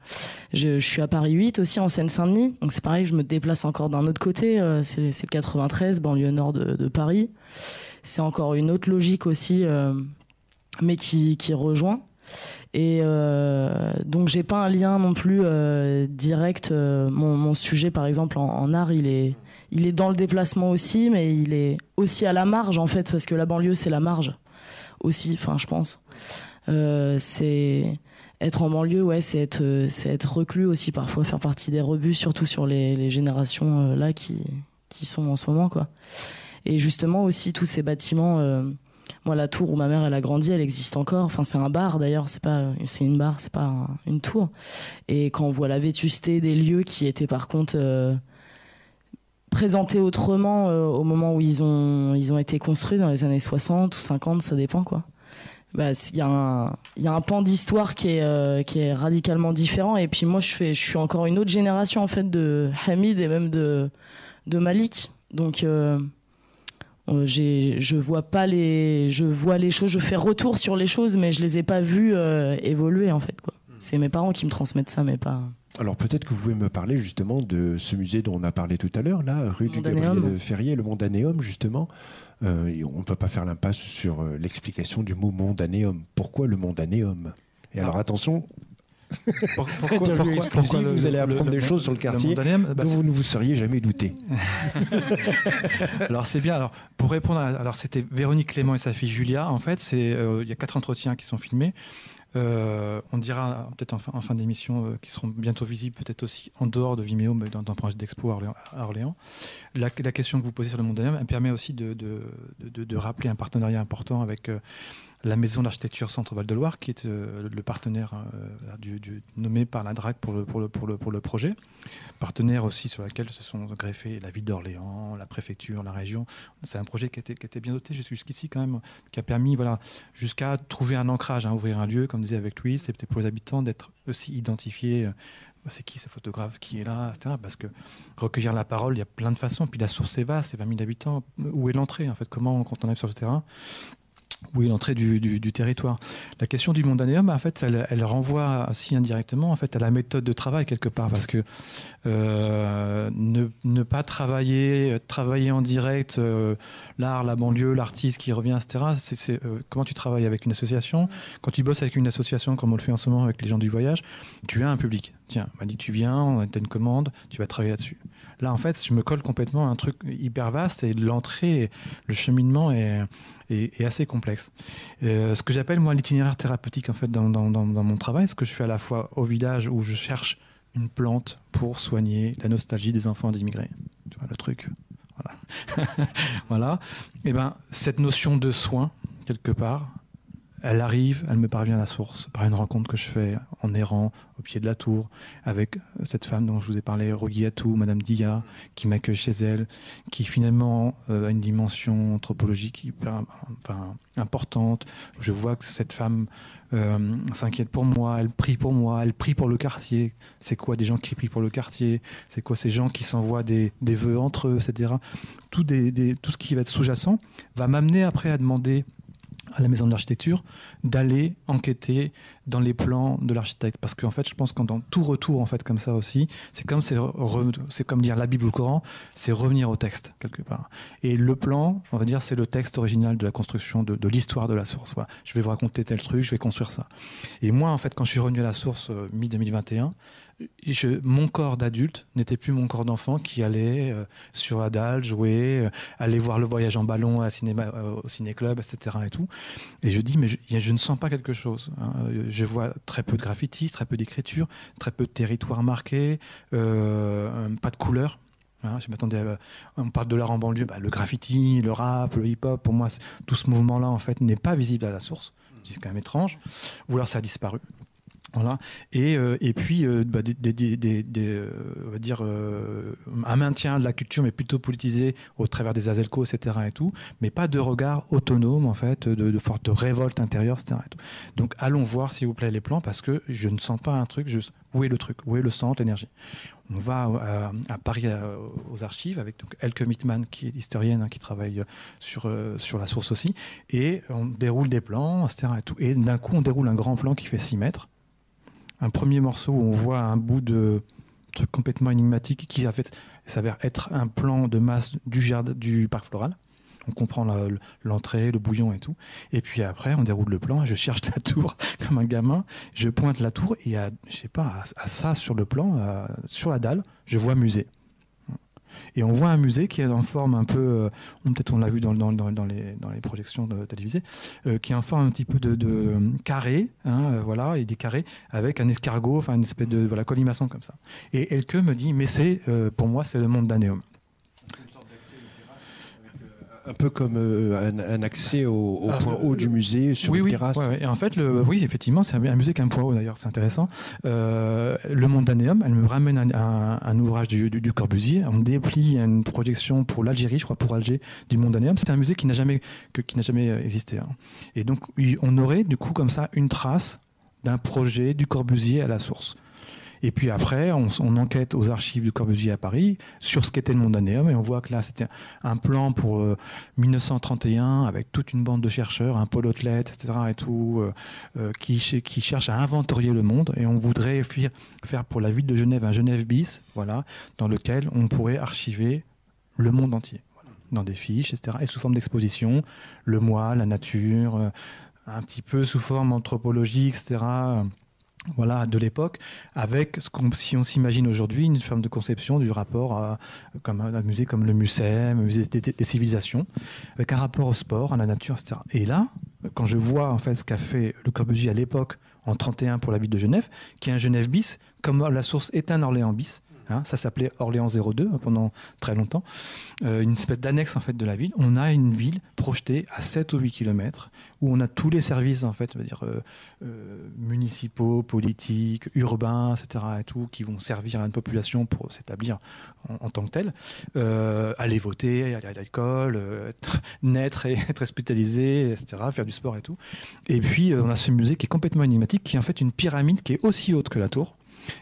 je, suis à Paris 8 aussi en Seine-Saint-Denis. Donc c'est pareil, je me déplace encore d'un autre côté. C'est le 93, banlieue nord de, Paris. C'est encore une autre logique aussi, mais qui, rejoint. Et euh, donc j'ai pas un lien non plus direct. mon, sujet, par exemple, en, art, il est, il est dans le déplacement aussi, mais il est aussi à la marge en fait, parce que la banlieue c'est la marge aussi. Enfin, je pense. Euh, c'est être en banlieue, ouais, c'est être, c'est être reclus aussi parfois, faire partie des rebuts, surtout sur les, les générations euh, là qui qui sont en ce moment quoi. Et justement aussi tous ces bâtiments. Euh, moi, la tour où ma mère elle a grandi, elle existe encore. Enfin, c'est un bar d'ailleurs. C'est pas, c'est une bar, c'est pas une tour. Et quand on voit la vétusté des lieux qui étaient par contre euh, présentés autrement euh, au moment où ils ont, ils ont été construits dans les années 60 ou 50, ça dépend quoi. Bah, il y, a un, y a un pan d'histoire qui est, euh, qui est radicalement différent. Et puis moi, je, fais, je suis encore une autre génération en fait de Hamid et même de, de Malik. Donc, euh, je vois pas les, je vois les choses, je fais retour sur les choses, mais je les ai pas vues évoluer en fait. Quoi. C'est mes parents qui me transmettent ça, mais pas. Alors peut-être que vous pouvez me parler justement de ce musée dont on a parlé tout à l'heure, là, rue du Gabriel Ferrier, le Mondanéum, justement. Euh, on ne peut pas faire l'impasse sur euh, l'explication du mot mondanéum. Pourquoi le mondanéum Et alors, attention, pourquoi, vous allez apprendre des choses sur le quartier bah, dont vous ne vous seriez jamais douté. alors c'est bien. Alors pour répondre, alors c'était Véronique Clément et sa fille Julia. En fait, c'est euh, il y a quatre entretiens qui sont filmés. Euh, on dira peut-être en fin, d'émission euh, qui seront bientôt visibles, peut-être aussi en dehors de Vimeo, mais dans, dans projet d'expo à Orléans. La, question que vous posez sur le monde elle permet aussi de rappeler un partenariat important avec euh, la maison d'architecture Centre Val de Loire, qui est euh, le partenaire euh, nommé par la DRAC pour le, projet. Partenaire aussi sur lequel se sont greffés la ville d'Orléans, la préfecture, la région. C'est un projet qui était, qui était bien doté jusqu'ici quand même, qui a permis voilà, jusqu'à trouver un ancrage, hein, ouvrir un lieu, comme disait avec c'est peut-être pour les habitants d'être aussi identifiés. euh, c'est qui ce photographe qui est là. Parce que recueillir la parole, il y a plein de façons. Puis la source est vaste, c'est 20 000 habitants. Où est l'entrée en fait? Comment, quand on arrive sur le terrain, est l'entrée du, du- territoire La question du mondanéum, en fait, elle, renvoie aussi indirectement en fait, à la méthode de travail quelque part. Parce que euh, ne, ne pas travailler, travailler en direct, euh, l'art, la banlieue, l'artiste qui revient, etc. C'est, euh, comment tu travailles avec une association? Quand tu bosses avec une association, comme on le fait en ce moment avec les gens du voyage, tu as un public. Tiens, m'a dit tu viens, tu as une commande, tu vas travailler là-dessus. Là, en fait, je me colle complètement à un truc hyper vaste et l'entrée, le cheminement est, est assez complexe. Euh, ce que j'appelle, moi, l'itinéraire thérapeutique, en fait, dans, dans, dans, dans mon travail, ce que je fais à la fois au village où je cherche une plante pour soigner la nostalgie des enfants d'immigrés. Tu vois, le truc. Voilà. voilà. Et ben, cette notion de soin, quelque part, elle arrive, elle me parvient à la source par une rencontre que je fais en errant au pied de la tour avec cette femme dont je vous ai parlé, Rogiatou, Madame Dia, qui m'accueille chez elle, qui finalement euh, a une dimension anthropologique importante. Je vois que cette femme euh, s'inquiète pour moi, elle prie pour moi, elle prie pour le quartier. C'est quoi des gens qui prient pour le quartier? C'est quoi ces gens qui s'envoient des, des vœux entre eux, etc. Tout ce qui va être sous-jacent va m'amener après à demander à la maison de l'architecture d'aller enquêter dans les plans de l'architecte. Parce qu'en fait je pense que dans tout retour en fait comme ça aussi c'est comme c'est comme lire la Bible ou le Coran c'est revenir au texte quelque part. Et le plan on va dire c'est le texte original de la construction de, l'histoire de la source. Je vais vous raconter tel truc je vais construire ça. Et moi en fait quand je suis revenu à la source mi 2021 mon corps d'adulte n'était plus mon corps d'enfant qui allait euh, sur la dalle jouer, euh, aller voir le voyage en ballon à cinéma, euh, au ciné-club, etc. Et, tout. et je dis, mais je, ne sens pas quelque chose. hein. Je vois très peu de graffiti, très peu d'écriture, très peu de territoire marqué, pas de couleur. Hein, je m'attendais on parle de l'art en banlieue, bah, le graffiti, le rap, le hip-hop, pour moi, tout ce mouvement-là, en fait, n'est pas visible à la source. C'est quand même étrange. Ou alors ça a disparu. Euh, et puis, euh, euh, euh, un maintien de la culture, mais plutôt politisé au travers des Azelco, etc. Et tout, mais pas de regard autonome, en fait, de, forte révolte intérieure, etc. Donc, allons voir, s'il vous plaît, les plans, parce que je ne sens pas un truc. Je, où est le truc Où est le centre, l'énergie? On va à, à Paris, à- aux archives, avec Elke Mittmann, qui est historienne, hein, qui travaille sur, euh, la source aussi, et on déroule des plans, etc. Et, et d'un coup, on déroule un grand plan qui fait 6 mètres un premier morceau où on voit un bout de truc complètement énigmatique qui s'avère être un plan de masse du jardin du parc floral. On comprend l'entrée, le bouillon et tout. Et puis après, on déroule le plan. Je cherche la tour comme un gamin. Je pointe la tour et à, je sais pas, à, ça sur le plan, à- sur la dalle, je vois musée. Et on voit un musée qui est en forme un peu, euh, peut-être on l'a vu dans, les, projections télévisées, euh, qui est en forme un petit peu de, de, euh, carré, hein, voilà, il est carré avec un escargot, enfin une espèce de voilà, colimaçon comme ça. Et Elke me dit, mais c'est, pour moi, c'est le monde d'Anéum. Un peu comme euh, un, un accès au, au Ah, point haut du musée sur oui, une oui, terrasse. ouais, ouais. Et en fait, le, oui, effectivement, c'est un, musée qui a un point haut d'ailleurs, c'est intéressant. Euh, le monde d'Anéum, elle me ramène un, un- un ouvrage du, du- du Corbusier. On déplie une projection pour l'Algérie, je crois, pour Alger, du monde d'Anéum. C'est un musée qui n'a jamais, que- qui n'a jamais euh, existé. hein. Et donc, on aurait du coup comme ça une trace d'un projet du Corbusier à la source. Et puis après, on, enquête aux archives du Corbusier à Paris sur ce qu'était le Mondanéum et on voit que là, c'était un plan pour euh, 1931 avec toute une bande de chercheurs, un Paul Otlet, etc. et tout, euh, euh, qui, qui cherchent à inventorier le monde et on voudrait faire, pour la ville de Genève un Genève bis, voilà, dans lequel on pourrait archiver le monde entier, dans des fiches, etc. Et sous forme d'exposition, le moi, la nature, euh, un petit peu sous forme anthropologique, etc voilà, de l'époque, avec ce qu'on, si on s'imagine aujourd'hui, une forme de conception du rapport à comme un musée comme le un musée des, des civilisations, avec un rapport au sport, à la nature, etc. Et là, quand je vois en fait ce qu'a fait Le Corbusier à l'époque en 31 pour la ville de Genève, qui est un Genève bis, comme la source est un Orléans bis. Hein, ça s'appelait Orléans 02 pendant très longtemps. Euh, une espèce d'annexe en fait de la ville. On a une ville projetée à 7 ou 8 km où on a tous les services en fait, dire, euh, euh, municipaux, politiques, urbains, etc. Et tout, qui vont servir à une population pour s'établir en, tant que telle. aller voter, aller à l'école, naître et être hospitalisé, etc. Faire du sport et tout. Et puis on a ce musée qui est complètement énigmatique, qui est en fait une pyramide qui est aussi haute que la tour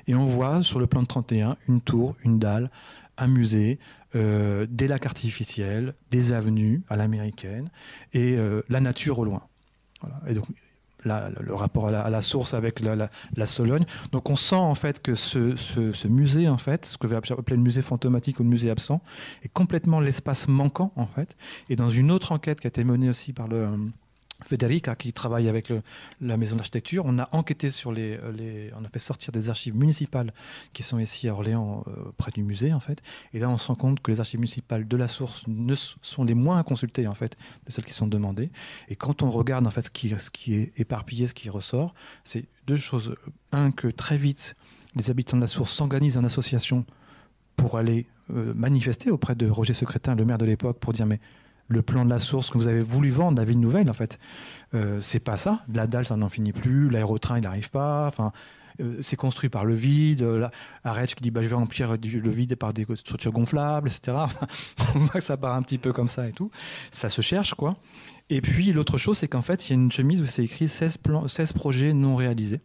et on voit sur le plan de 31 une tour, une dalle, un musée, euh, des lacs artificiels, des avenues à l'américaine et euh, la nature au loin. Et donc là, le rapport à la, source avec la, Sologne. Donc on sent en fait que ce, musée, en fait, ce que vous appeler le musée fantomatique ou le musée absent, est complètement l'espace manquant en fait. Et dans une autre enquête qui a été menée aussi par le Federica, qui travaille avec la maison d'architecture, on a enquêté sur les, on a fait sortir des archives municipales qui sont ici à Orléans, euh, près du musée en fait. Et là, on se rend compte que les archives municipales de la source ne sont les moins consultées en fait de celles qui sont demandées. Et quand on regarde en fait ce qui, ce qui est éparpillé, ce qui ressort, c'est deux choses. Un, que très vite, les habitants de la source s'organisent en association pour aller euh, manifester auprès de Roger Secrétin, le maire de l'époque, pour dire mais le plan de la source que vous avez voulu vendre, la ville nouvelle, en fait. Euh, c'est pas ça. La dalle, ça n'en finit plus. L'aérotrain, il n'arrive pas. Enfin, euh, c'est construit par le vide. La, Arrête qui dit bah, je vais remplir le vide par des structures gonflables, etc. on voit que ça part un petit peu comme ça et tout. Ça se cherche, quoi. Et puis, l'autre chose, c'est qu'en fait, il y a une chemise où c'est écrit 16, plans, 16 projets non réalisés.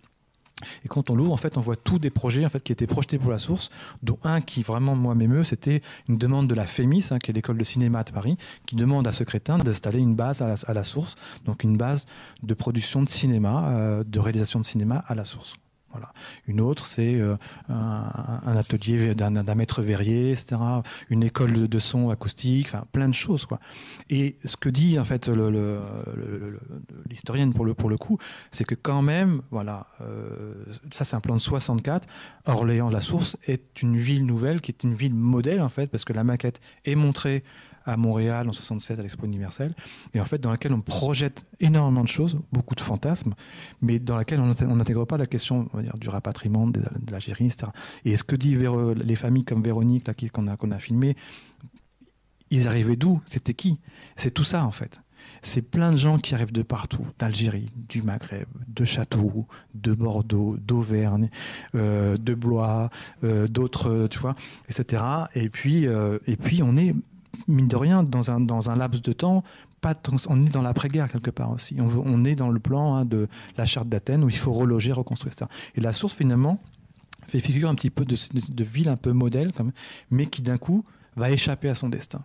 Et quand on l'ouvre, en fait, on voit tous des projets en fait, qui étaient projetés pour la source, dont un qui vraiment, moi, m'émeut, c'était une demande de la FEMIS, hein, qui est l'école de cinéma de Paris, qui demande à ce crétin d'installer une base à la, source, donc une base de production de cinéma, euh, de réalisation de cinéma à la source. Une autre, c'est euh, un, atelier d'un maître verrier, etc. Une école de, son acoustique, enfin plein de choses. Quoi. Et ce que dit en fait l'historienne pour le, coup, c'est que quand même, voilà, euh, ça c'est un plan de 64. Orléans, la source, est une ville nouvelle qui est une ville modèle en fait, parce que la maquette est montrée à Montréal en 67 à l'Expo universelle, et en fait dans laquelle on projette énormément de choses, beaucoup de fantasmes, mais dans laquelle on n'intègre pas la question on va dire, du rapatriement de, l'Algérie, etc. Et ce que disent les familles comme Véronique qu'on a, qu'on a filmé, ils arrivaient d'où? C'était qui? C'est tout ça en fait. C'est plein de gens qui arrivent de partout, d'Algérie, du Maghreb, de Châteauroux, de Bordeaux, d'Auvergne, euh, de Blois, euh, d'autres, tu vois, etc. Et puis, euh, et puis on est mine de rien, dans un, laps de temps, pas, on est dans l'après-guerre quelque part aussi. On, est dans le plan hein, de la charte d'Athènes où il faut reloger, reconstruire ça. Et la source, finalement, fait figure un petit peu de, ville un peu modèle, mais qui d'un coup va échapper à son destin.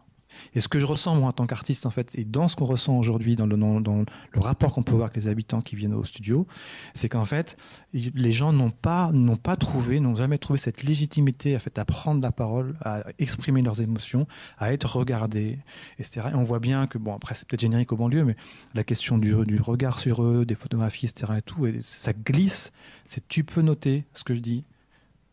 Et ce que je ressens, moi, en tant qu'artiste, en fait, et dans ce qu'on ressent aujourd'hui, dans le, rapport qu'on peut voir avec les habitants qui viennent au studio, c'est qu'en fait, les gens n'ont pas, n'ont pas trouvé, n'ont jamais trouvé cette légitimité en fait, à prendre la parole, à exprimer leurs émotions, à être regardés, etc. Et on voit bien que, bon, après, c'est peut-être générique au banlieue, mais la question du, du regard sur eux, des photographies, etc. et tout, et ça glisse. C'est tu peux noter ce que je dis,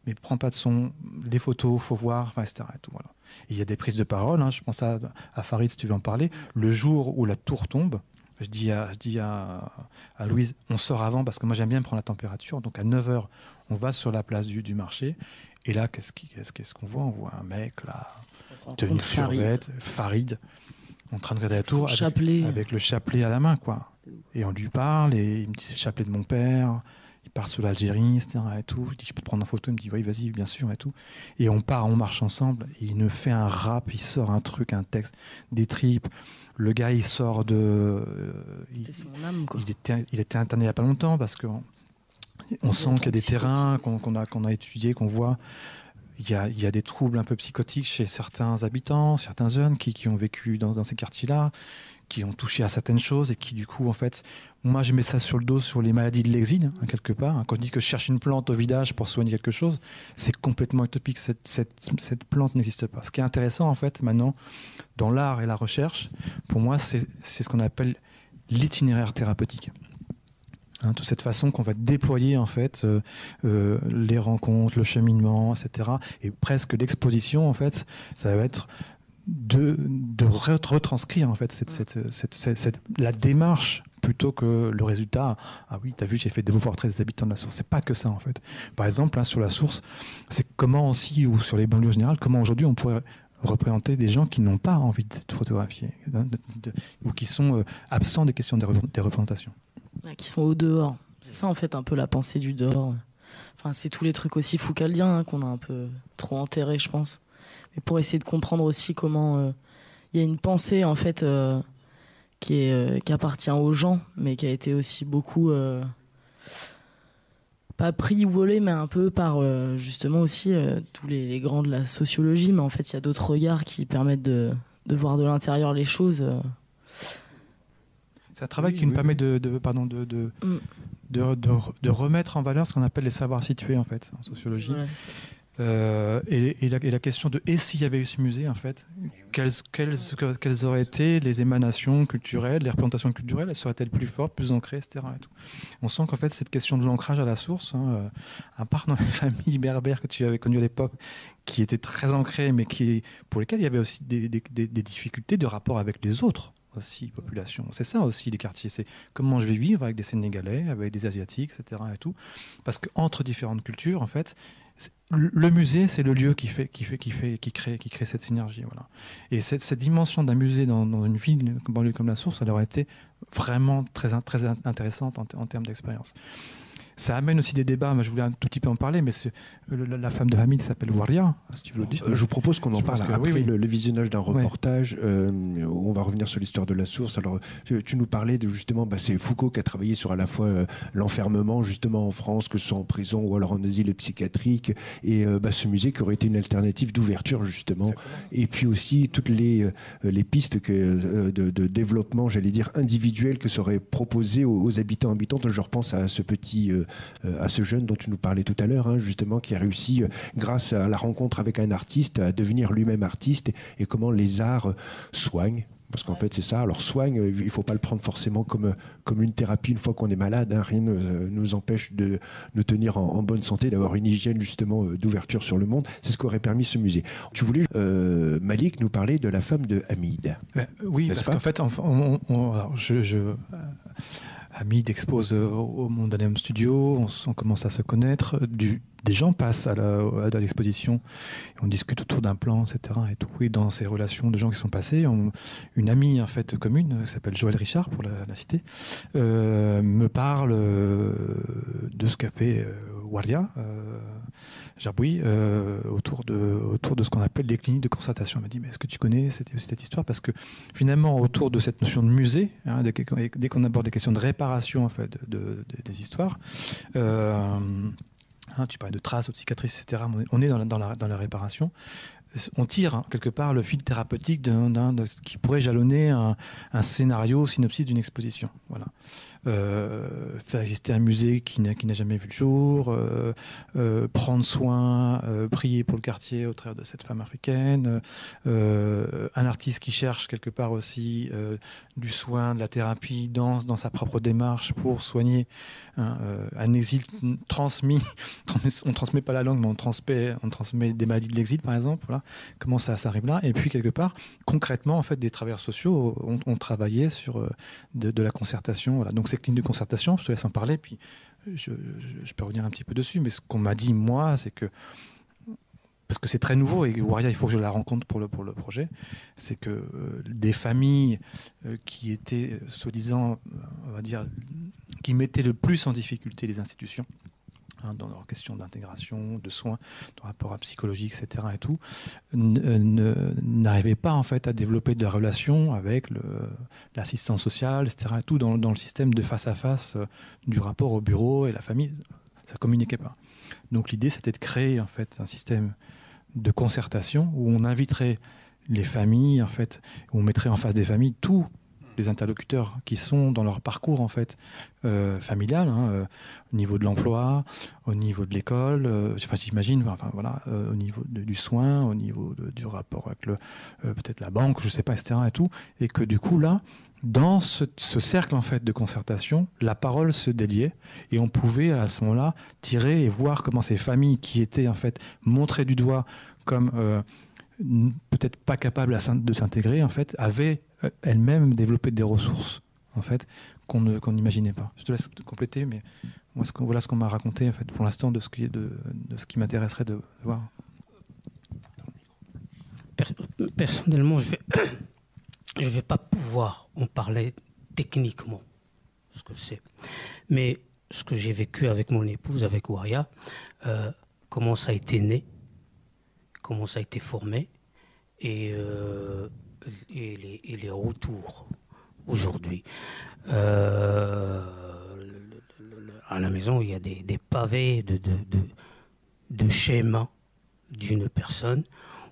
mais prends pas de son, les photos, faut voir, etc. Et tout, voilà. Il y a des prises de parole, hein, je pense à, à, Farid si tu veux en parler. Le jour où la tour tombe, je dis, à, je dis à, à Louise, on sort avant parce que moi j'aime bien prendre la température. Donc à 9h, on va sur la place du, du marché. Et là, qu'est-ce qu'on voit? On voit un mec là, tenue survette, Farid, en train de regarder la tour avec, avec, le chapelet à la main. quoi. Et on lui parle et il me dit c'est le chapelet de mon père il part sur l'Algérie, etc. Et tout. Je dis, je peux te prendre en photo. Il me dit, oui, vas-y, bien sûr, et tout. Et on part, on marche ensemble. Et il me fait un rap, il sort un truc, un texte, des tripes. Le gars, il sort de. Euh, il, son âme, quoi. Il était, il était interné il n'y a pas longtemps parce que on, sent qu'il y a des terrains qu'on a, qu'on a étudiés, qu'on voit. Il y, a, il y, a, des troubles un peu psychotiques chez certains habitants, certains jeunes qui, qui ont vécu dans, dans ces quartiers-là, qui ont touché à certaines choses et qui, du coup, en fait, moi, je mets ça sur le dos sur les maladies de l'exil, hein, quelque part. Quand je dis que je cherche une plante au vidage pour soigner quelque chose, c'est complètement utopique. Cette, cette, cette plante n'existe pas. Ce qui est intéressant, en fait, maintenant, dans l'art et la recherche, pour moi, c'est ce qu'on appelle l'itinéraire thérapeutique. Hein, toute cette façon qu'on va déployer en fait euh, euh, les rencontres, le cheminement, etc. Et presque l'exposition en fait, ça va être de, de retranscrire en fait cette, cette, cette, la démarche plutôt que le résultat. Ah oui, t'as vu, j'ai fait des beaux portraits des habitants de la source. C'est pas que ça en fait. Par exemple, hein, sur la source, c'est comment aussi, ou sur les banlieues générales, comment aujourd'hui on pourrait représenter des gens qui n'ont pas envie d'être photographiés hein, ou qui sont euh, absents des questions des, représentations. qui sont au dehors. C'est ça en fait un peu la pensée du dehors. Enfin, c'est tous les trucs aussi foucaldiens hein, qu'on a un peu trop enterrés, je pense. Mais pour essayer de comprendre aussi comment euh, il y a une pensée en fait euh, qui, est, qui appartient aux gens, mais qui a été aussi beaucoup pas pris ou volé, mais un peu par euh, justement aussi euh, tous les, grands de la sociologie. Mais en fait, il y a d'autres regards qui permettent de, de voir de l'intérieur les choses. Euh. C'est un travail qui nous permet de, de pardon, de, de, mm. de, de, remettre en valeur ce qu'on appelle les savoirs situés en fait en sociologie. Euh, et, la, question de et s'il y avait eu ce musée, en fait, quelles, auraient été les émanations culturelles, les représentations culturelles, elles seraient-elles plus fortes, plus ancrées, etc. On sent qu'en fait, cette question de l'ancrage à la source, hein, euh, à part dans les familles berbères que tu avais connues à l'époque, qui étaient très ancrées, mais qui, pour lesquelles il y avait aussi des difficultés de rapport avec les autres aussi population. C'est ça aussi les quartiers, c'est comment je vais vivre avec des Sénégalais, avec des Asiatiques, etc. Et tout, parce qu'entre différentes cultures, en fait, le musée, c'est le lieu qui fait, qui fait, qui fait, qui crée, qui crée cette synergie, voilà. Et cette, dimension d'un musée dans, une ville banlieue comme la Source, elle aurait été vraiment très, très intéressante en termes d'expérience. Ça amène aussi des débats. Moi, je voulais un tout petit peu en parler, mais la, femme de Hamid s'appelle Waria. Si tu veux le dire. Euh, je vous propose qu'on en parle après Le, visionnage d'un reportage. Euh, où on va revenir sur l'histoire de la source. Alors, tu nous parlais de justement, bah, c'est Foucault qui a travaillé sur à la fois euh, l'enfermement justement en France, que ce soit en prison ou alors en asile psychiatrique, et bah, ce musée qui aurait été une alternative d'ouverture justement. Et puis aussi toutes les, les pistes que, de, développement, j'allais dire individuel, que serait proposé aux, aux habitants habitantes. Je repense à ce petit à ce jeune dont tu nous parlais tout à l'heure, hein, justement, qui a réussi, euh, grâce à la rencontre avec un artiste, à devenir lui-même artiste, et, comment les arts euh, soignent parce qu'en fait c'est ça. Alors soigne, il faut pas le prendre forcément comme, comme une thérapie une fois qu'on est malade. Hein. Rien ne nous empêche de nous tenir en, bonne santé, d'avoir une hygiène justement d'ouverture sur le monde. C'est ce qu'aurait permis ce musée. Tu voulais, Malik, nous parler de la femme de Hamid. oui, parce qu'en fait, je Hamid expose euh, au Mondanem Studio, on, commence à se connaître. Du, des gens passent à l'exposition, on discute autour d'un plan, etc. Et tout. Et dans ces relations de gens qui sont passés, une amie en fait commune, qui s'appelle Joël Richard pour la, cité, euh, me parle euh, de ce qu'a fait Waria Jaboui euh, autour, de, autour de ce qu'on appelle les cliniques de constatation. Elle m'a dit, mais est-ce que tu connais cette, histoire? Parce que finalement, autour de cette notion de musée, hein, dès qu'on aborde des questions de réparation en fait, de, des histoires, euh, hein, tu parlais de traces, de cicatrices, etc. On est dans la, dans la, dans la réparation on tire hein, quelque part le fil thérapeutique qui pourrait jalonner un scénario, synopsis d'une exposition. Voilà. Euh, faire exister un musée qui n'a, jamais vu le jour, euh, euh, prendre soin, prier pour le quartier au travers de cette femme africaine, un artiste qui cherche quelque part aussi du soin, de la thérapie dans, sa propre démarche pour soigner hein, un exil transmis. on transmet pas la langue, mais on transmet, on transmet des maladies de l'exil, par exemple. Comment ça, ça arrive là? Et puis quelque part, concrètement, en fait, des travailleurs sociaux ont, travaillé sur de, de la concertation. Voilà. Donc ligne de concertation, je te laisse en parler, puis je, peux revenir un petit peu dessus. Mais ce qu'on m'a dit, moi, c'est que parce que c'est très nouveau et Waria, il faut que je la rencontre pour le, pour le projet, c'est que euh, des familles euh, qui étaient, euh, soi-disant, on va dire, qui mettaient le plus en difficulté les institutions, Hein, dans leurs questions d'intégration, de soins, de rapport à psychologie, etc. et tout, n'arrivaient pas en fait à développer des relations avec l'assistance sociale, etc. et tout dans, le système de face à face euh, du rapport au bureau et la famille, ça communiquait pas. Donc l'idée c'était de créer en fait un système de concertation où on inviterait les familles en fait, où on mettrait en face des familles tout les interlocuteurs qui sont dans leur parcours en fait euh, familial, hein, euh, au niveau de l'emploi, au niveau de l'école, euh, enfin j'imagine, enfin voilà, au niveau du soin, au niveau du rapport avec le peut-être la banque, je sais pas, etc. et tout, et que du coup là, dans ce, cercle en fait de concertation, la parole se déliait et on pouvait à ce moment-là tirer et voir comment ces familles qui étaient en fait montrées du doigt comme peut-être pas capables de s'intégrer en fait avaient elle-même développer des ressources en fait, qu'on n'imaginait pas. Je te laisse compléter, mais voilà ce qu'on m'a raconté, en fait, pour l'instant, de ce qui, de, de ce qui m'intéresserait de voir. Personnellement, je ne vais, pas pouvoir en parler techniquement, ce que c'est. Mais ce que j'ai vécu avec mon épouse, avec Waria, euh, comment ça a été né, comment ça a été formé, et, euh, et, les, retours aujourd'hui. Euh, à la maison, il y a des, pavés de, schémas d'une personne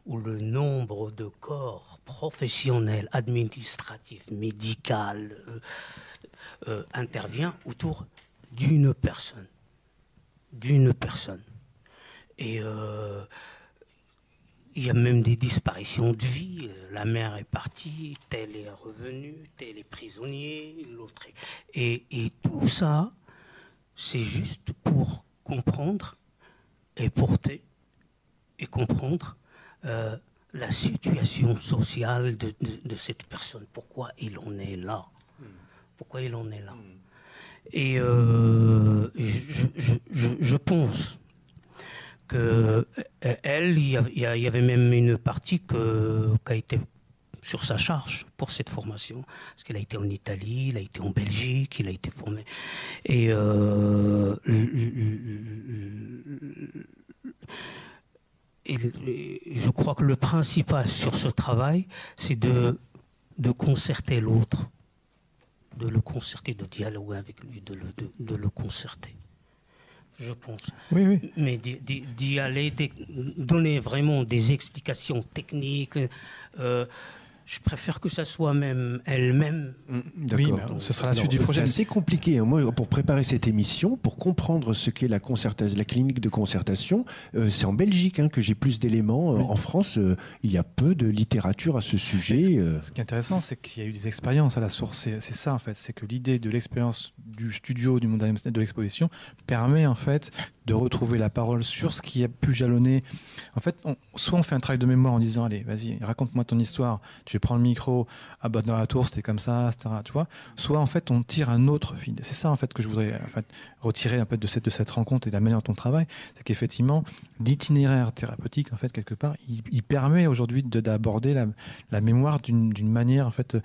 où le nombre de corps professionnels, administratifs, médicaux euh, euh, intervient autour d'une personne. D'une personne. Et il y a même des disparitions de vie. La mère est partie, tel est revenu, tel est prisonnier, l'autre Et, et tout ça, c'est juste pour comprendre et porter et comprendre euh, la situation sociale de, cette personne. Pourquoi il en est là? Pourquoi il en est là? Et euh, je, pense que euh, elle, il y, avait même une partie qui a été sur sa charge pour cette formation, parce qu'elle a été en Italie, il a été en Belgique, il a été formé. Et et je crois que le principal sur ce travail, c'est de, concerter l'autre, de le concerter, de dialoguer avec lui, de, le concerter. Je pense. Oui, oui. Mais d'y aller, donner vraiment des explications techniques. Euh, je préfère que ça soit même elle-même. Mm, d'accord. ce sera la suite du projet. C'est assez compliqué. Hein. Moi, pour préparer cette émission, pour comprendre ce qu'est la concertation, la clinique de concertation, euh, c'est en Belgique hein, que j'ai plus d'éléments. Euh, en France, euh, il y a peu de littérature à ce sujet. Ce, qui est intéressant, c'est qu'il y a eu des expériences à la source. C'est ça, en fait. C'est que l'idée de l'expérience du studio, du monde de l'exposition, permet en fait de retrouver la parole sur ce qui a pu jalonner. En fait, soit on fait un travail de mémoire en disant allez, vas-y, raconte-moi ton histoire. Tu prends le micro. Ah bah dans la tour c'était comme ça, etc. Tu vois. Soit en fait on tire un autre fil. C'est ça en fait que je voudrais en fait retirer un peu de cette de cette rencontre et de la manière dont on travaille, c'est qu'effectivement l'itinéraire thérapeutique en fait quelque part, il, permet aujourd'hui d'aborder la, mémoire d'une manière en fait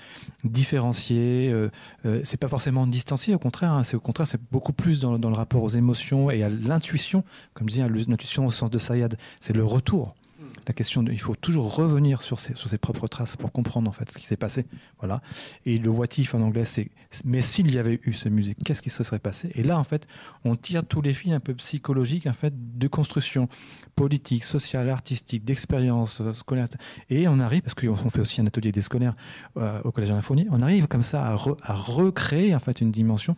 différenciée. Euh, euh, c'est pas forcément distancié, au contraire. Hein. c'est au contraire c'est beaucoup plus dans, dans le rapport aux émotions et à l'intuition comme je disais, l'intuition au sens de Sayad, c'est le retour. La question, il faut toujours revenir sur ses, propres traces pour comprendre en fait ce qui s'est passé. Voilà. Et le what if en anglais, c'est mais s'il y avait eu ce musée, qu'est-ce qui se serait passé? Et là, en fait, on tire tous les fils un peu psychologiques en fait de construction politique, sociale, artistique, d'expérience euh, scolaire. Et on arrive, parce qu'on fait aussi un atelier des scolaires euh, au collège Fournier, on arrive comme ça à, à recréer en fait une dimension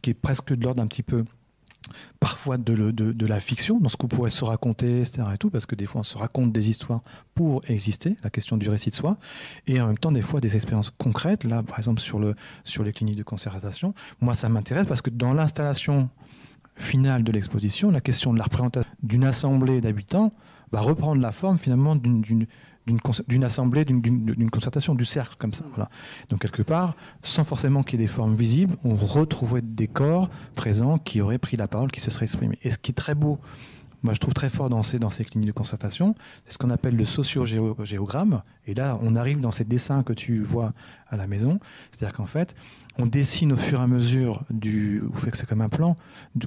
qui est presque de l'ordre un petit peu parfois de, de, la fiction, dans ce qu'on pourrait se raconter, etc. Et tout, parce que des fois on se raconte des histoires pour exister, la question du récit de soi, et en même temps des fois des expériences concrètes. Là, par exemple sur, le, sur les cliniques de concertation, moi ça m'intéresse parce que dans l'installation finale de l'exposition, la question de la représentation d'une assemblée d'habitants va reprendre la forme finalement d'une d'une assemblée, d'une concertation, du cercle, comme ça. Donc, quelque part, sans forcément qu'il y ait des formes visibles, on retrouvait des corps présents qui auraient pris la parole, qui se seraient exprimés. Et ce qui est très beau, moi je trouve très fort dans ces, dans ces cliniques de concertation, c'est ce qu'on appelle le socio-géogramme. Et là, on arrive dans ces dessins que tu vois à la maison. C'est-à-dire qu'en fait, on dessine au fur et à mesure du, ou fait que c'est comme un plan,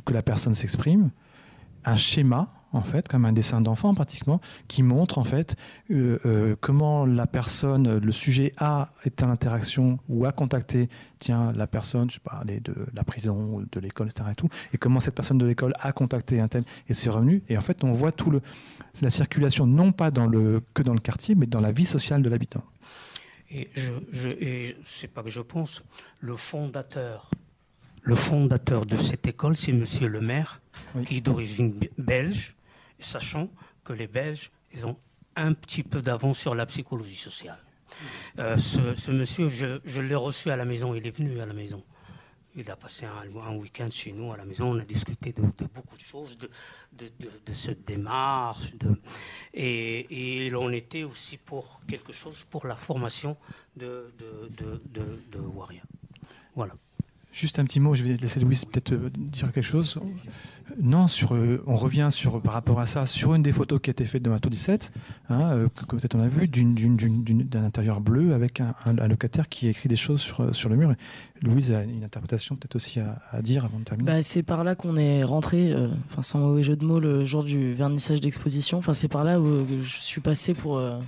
que la personne s'exprime, un schéma en fait, comme un dessin d'enfant pratiquement, qui montre en fait euh, euh, comment la personne, le sujet a été en interaction ou a contacté, tiens, la personne, je parlais de la prison, de l'école, etc. Et, tout, et comment cette personne de l'école a contacté un tel et c'est revenu. Et en fait, on voit tout le, la circulation non pas dans le, que dans le quartier, mais dans la vie sociale de l'habitant. Et je, je c'est pas que je pense, le fondateur, le fondateur de cette école, c'est Monsieur le maire, qui est d'origine belge, sachant que les Belges, ils ont un petit peu d'avance sur la psychologie sociale. Euh, ce, monsieur, je, l'ai reçu à la maison, il est venu à la maison. Il a passé un, week-end chez nous à la maison, on a discuté de, beaucoup de choses, de, cette démarche, et, et, en était aussi pour quelque chose pour la formation de, de, de, Voilà. Juste un petit mot, je vais laisser Louise peut-être euh, dire quelque chose. Non, euh, on revient par rapport à ça sur une des photos qui a été faite de ma tour 17, hein, euh, que que peut-être on a vu, d'un intérieur bleu avec un, locataire qui écrit des choses sur, euh, le mur. Louise a une interprétation peut-être aussi à, dire avant de terminer. Bah, c'est par là qu'on est rentré, euh, sans mauvais jeu de mots, le jour du vernissage d'exposition. C'est par là où euh, je suis passé pour, euh,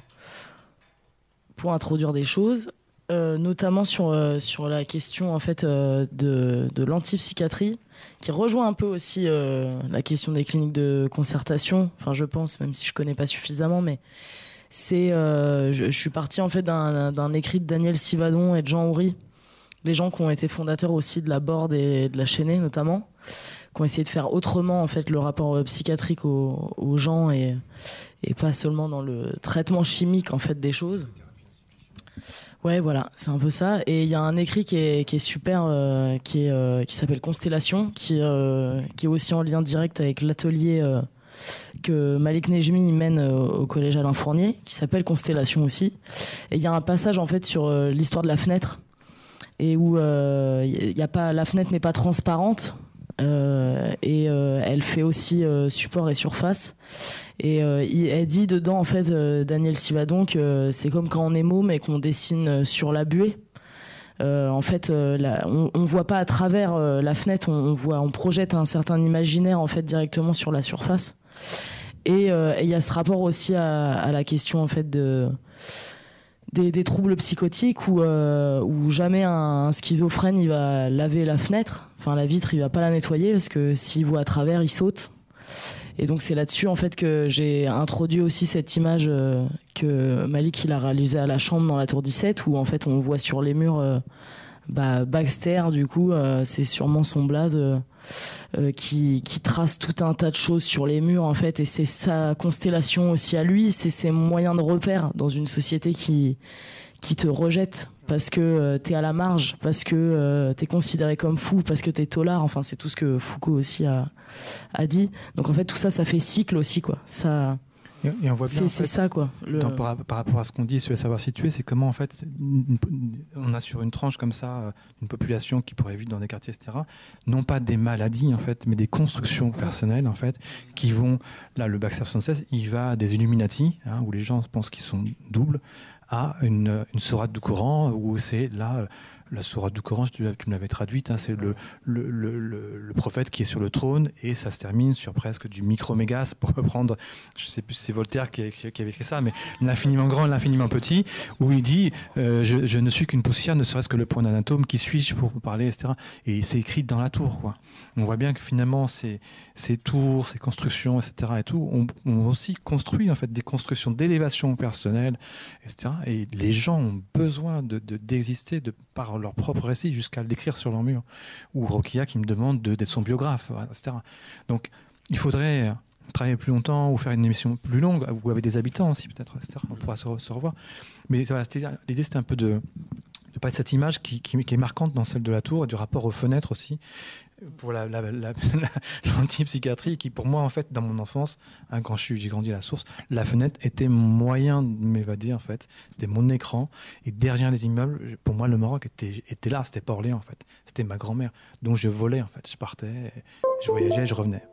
pour introduire des choses, euh, notamment sur, euh, sur la question en fait euh, de, de l'antipsychiatrie, qui rejoint un peu aussi euh, la question des cliniques de concertation. Enfin, je pense, même si je connais pas suffisamment, mais c'est, euh, je, je suis parti en fait d'un d'un écrit de Daniel Sivadon et de Jean Houry, les gens qui ont été fondateurs aussi de la Borde et de la Chaînée notamment, qui ont essayé de faire autrement en fait le rapport euh, psychiatrique aux, aux gens et, et pas seulement dans le traitement chimique en fait des choses. Ouais, voilà, c'est un peu ça. Et il y a un écrit qui est, super, euh, euh, qui s'appelle Constellation, qui, euh, qui est aussi en lien direct avec l'atelier que Malik Nejmi mène au collège Alain Fournier, qui s'appelle Constellation aussi. Et il y a un passage en fait sur l'histoire de la fenêtre, et où il y a pas, la fenêtre n'est pas transparente, et euh, elle fait aussi euh, support et surface. Et euh, il- elle dit dedans, en fait, euh, Daniel Sivadon, que c'est comme quand on est môme et qu'on dessine euh, sur la buée. Euh, en fait, euh, la- on, on voit pas à travers euh, la fenêtre, on, on voit, on projette un certain imaginaire en fait directement sur la surface. Et euh, et il y a ce rapport aussi à, à la question en fait de des, troubles psychotiques où, euh, jamais un, schizophrène il va laver la fenêtre, enfin la vitre il va pas la nettoyer parce que s'il voit à travers il saute. Et donc c'est là-dessus en fait que j'ai introduit aussi cette image euh, que Malik il a réalisée à la chambre dans la tour 17 où en fait on voit sur les murs euh, bah, Baxter du coup c'est sûrement son blaze euh, qui, qui trace tout un tas de choses sur les murs en fait et c'est sa constellation aussi à lui c'est ses moyens de repère dans une société qui qui te rejette parce que euh, t'es à la marge parce que euh, t'es considéré comme fou parce que t'es tolard enfin c'est tout ce que Foucault aussi a a dit. Donc en fait tout ça ça fait cycle aussi quoi. Ça Et, et on voit bien. c'est en fait, ça quoi le- dans- par, par rapport à ce qu'on dit sur le savoir situé, c'est comment en fait une- on a sur une tranche comme ça euh, une population qui pourrait vivre dans des quartiers, etc. Non pas des maladies en fait, mais des constructions personnelles en fait qui vont. Là, le Baxter 76, il va des Illuminati hein, où les gens pensent qu'ils sont doubles à une, une sourate du Coran où c'est là. La sourate du Coran, tu, me l'avais traduite, hein, c'est le, prophète qui est sur le trône et ça se termine sur presque du micro-mégas pour reprendre, je sais plus si c'est Voltaire qui, avait écrit ça, mais l'infiniment grand l'infiniment petit, où il dit euh, je, je ne suis qu'une poussière, ne serait-ce que le point d'un atome, qui suis-je pour parler, etc. Et c'est écrit dans la tour. Quoi. On voit bien que finalement, ces, tours, ces constructions, etc., et tout, ont, ont aussi construit en fait, des constructions d'élévation personnelle, etc. Et les gens ont besoin de- de- d'exister de, par leur propre récit jusqu'à l'écrire sur leur mur. Ou Rokia qui me demande de- d'être son biographe, etc. Donc, il faudrait travailler plus longtemps ou faire une émission plus longue, ou avec des habitants aussi, peut-être, etc. On pourra se, revoir. Mais l'idée, c'était un peu de, de parler de cette image qui- qui est marquante dans celle de la tour et du rapport aux fenêtres aussi, pour la, la- la- l'antipsychiatrie, qui pour moi, en fait, dans mon enfance, hein, quand j'ai grandi à la source, la fenêtre était moyen de m'évader, en fait. C'était mon écran. Et derrière les immeubles, pour moi, le Maroc était, était là, c'était pas Orléans, en fait. C'était ma grand-mère. Donc je volais, en fait. Je partais, je voyageais, je revenais.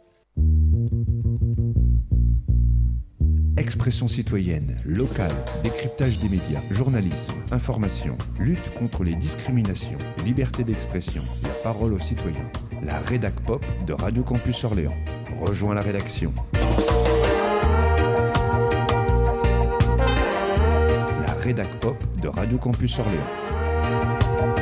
Expression citoyenne, locale, décryptage des médias, journalisme, information, lutte contre les discriminations, liberté d'expression, la parole aux citoyens. La rédac pop de Radio Campus Orléans. Rejoins la rédaction. La rédac pop de Radio Campus Orléans.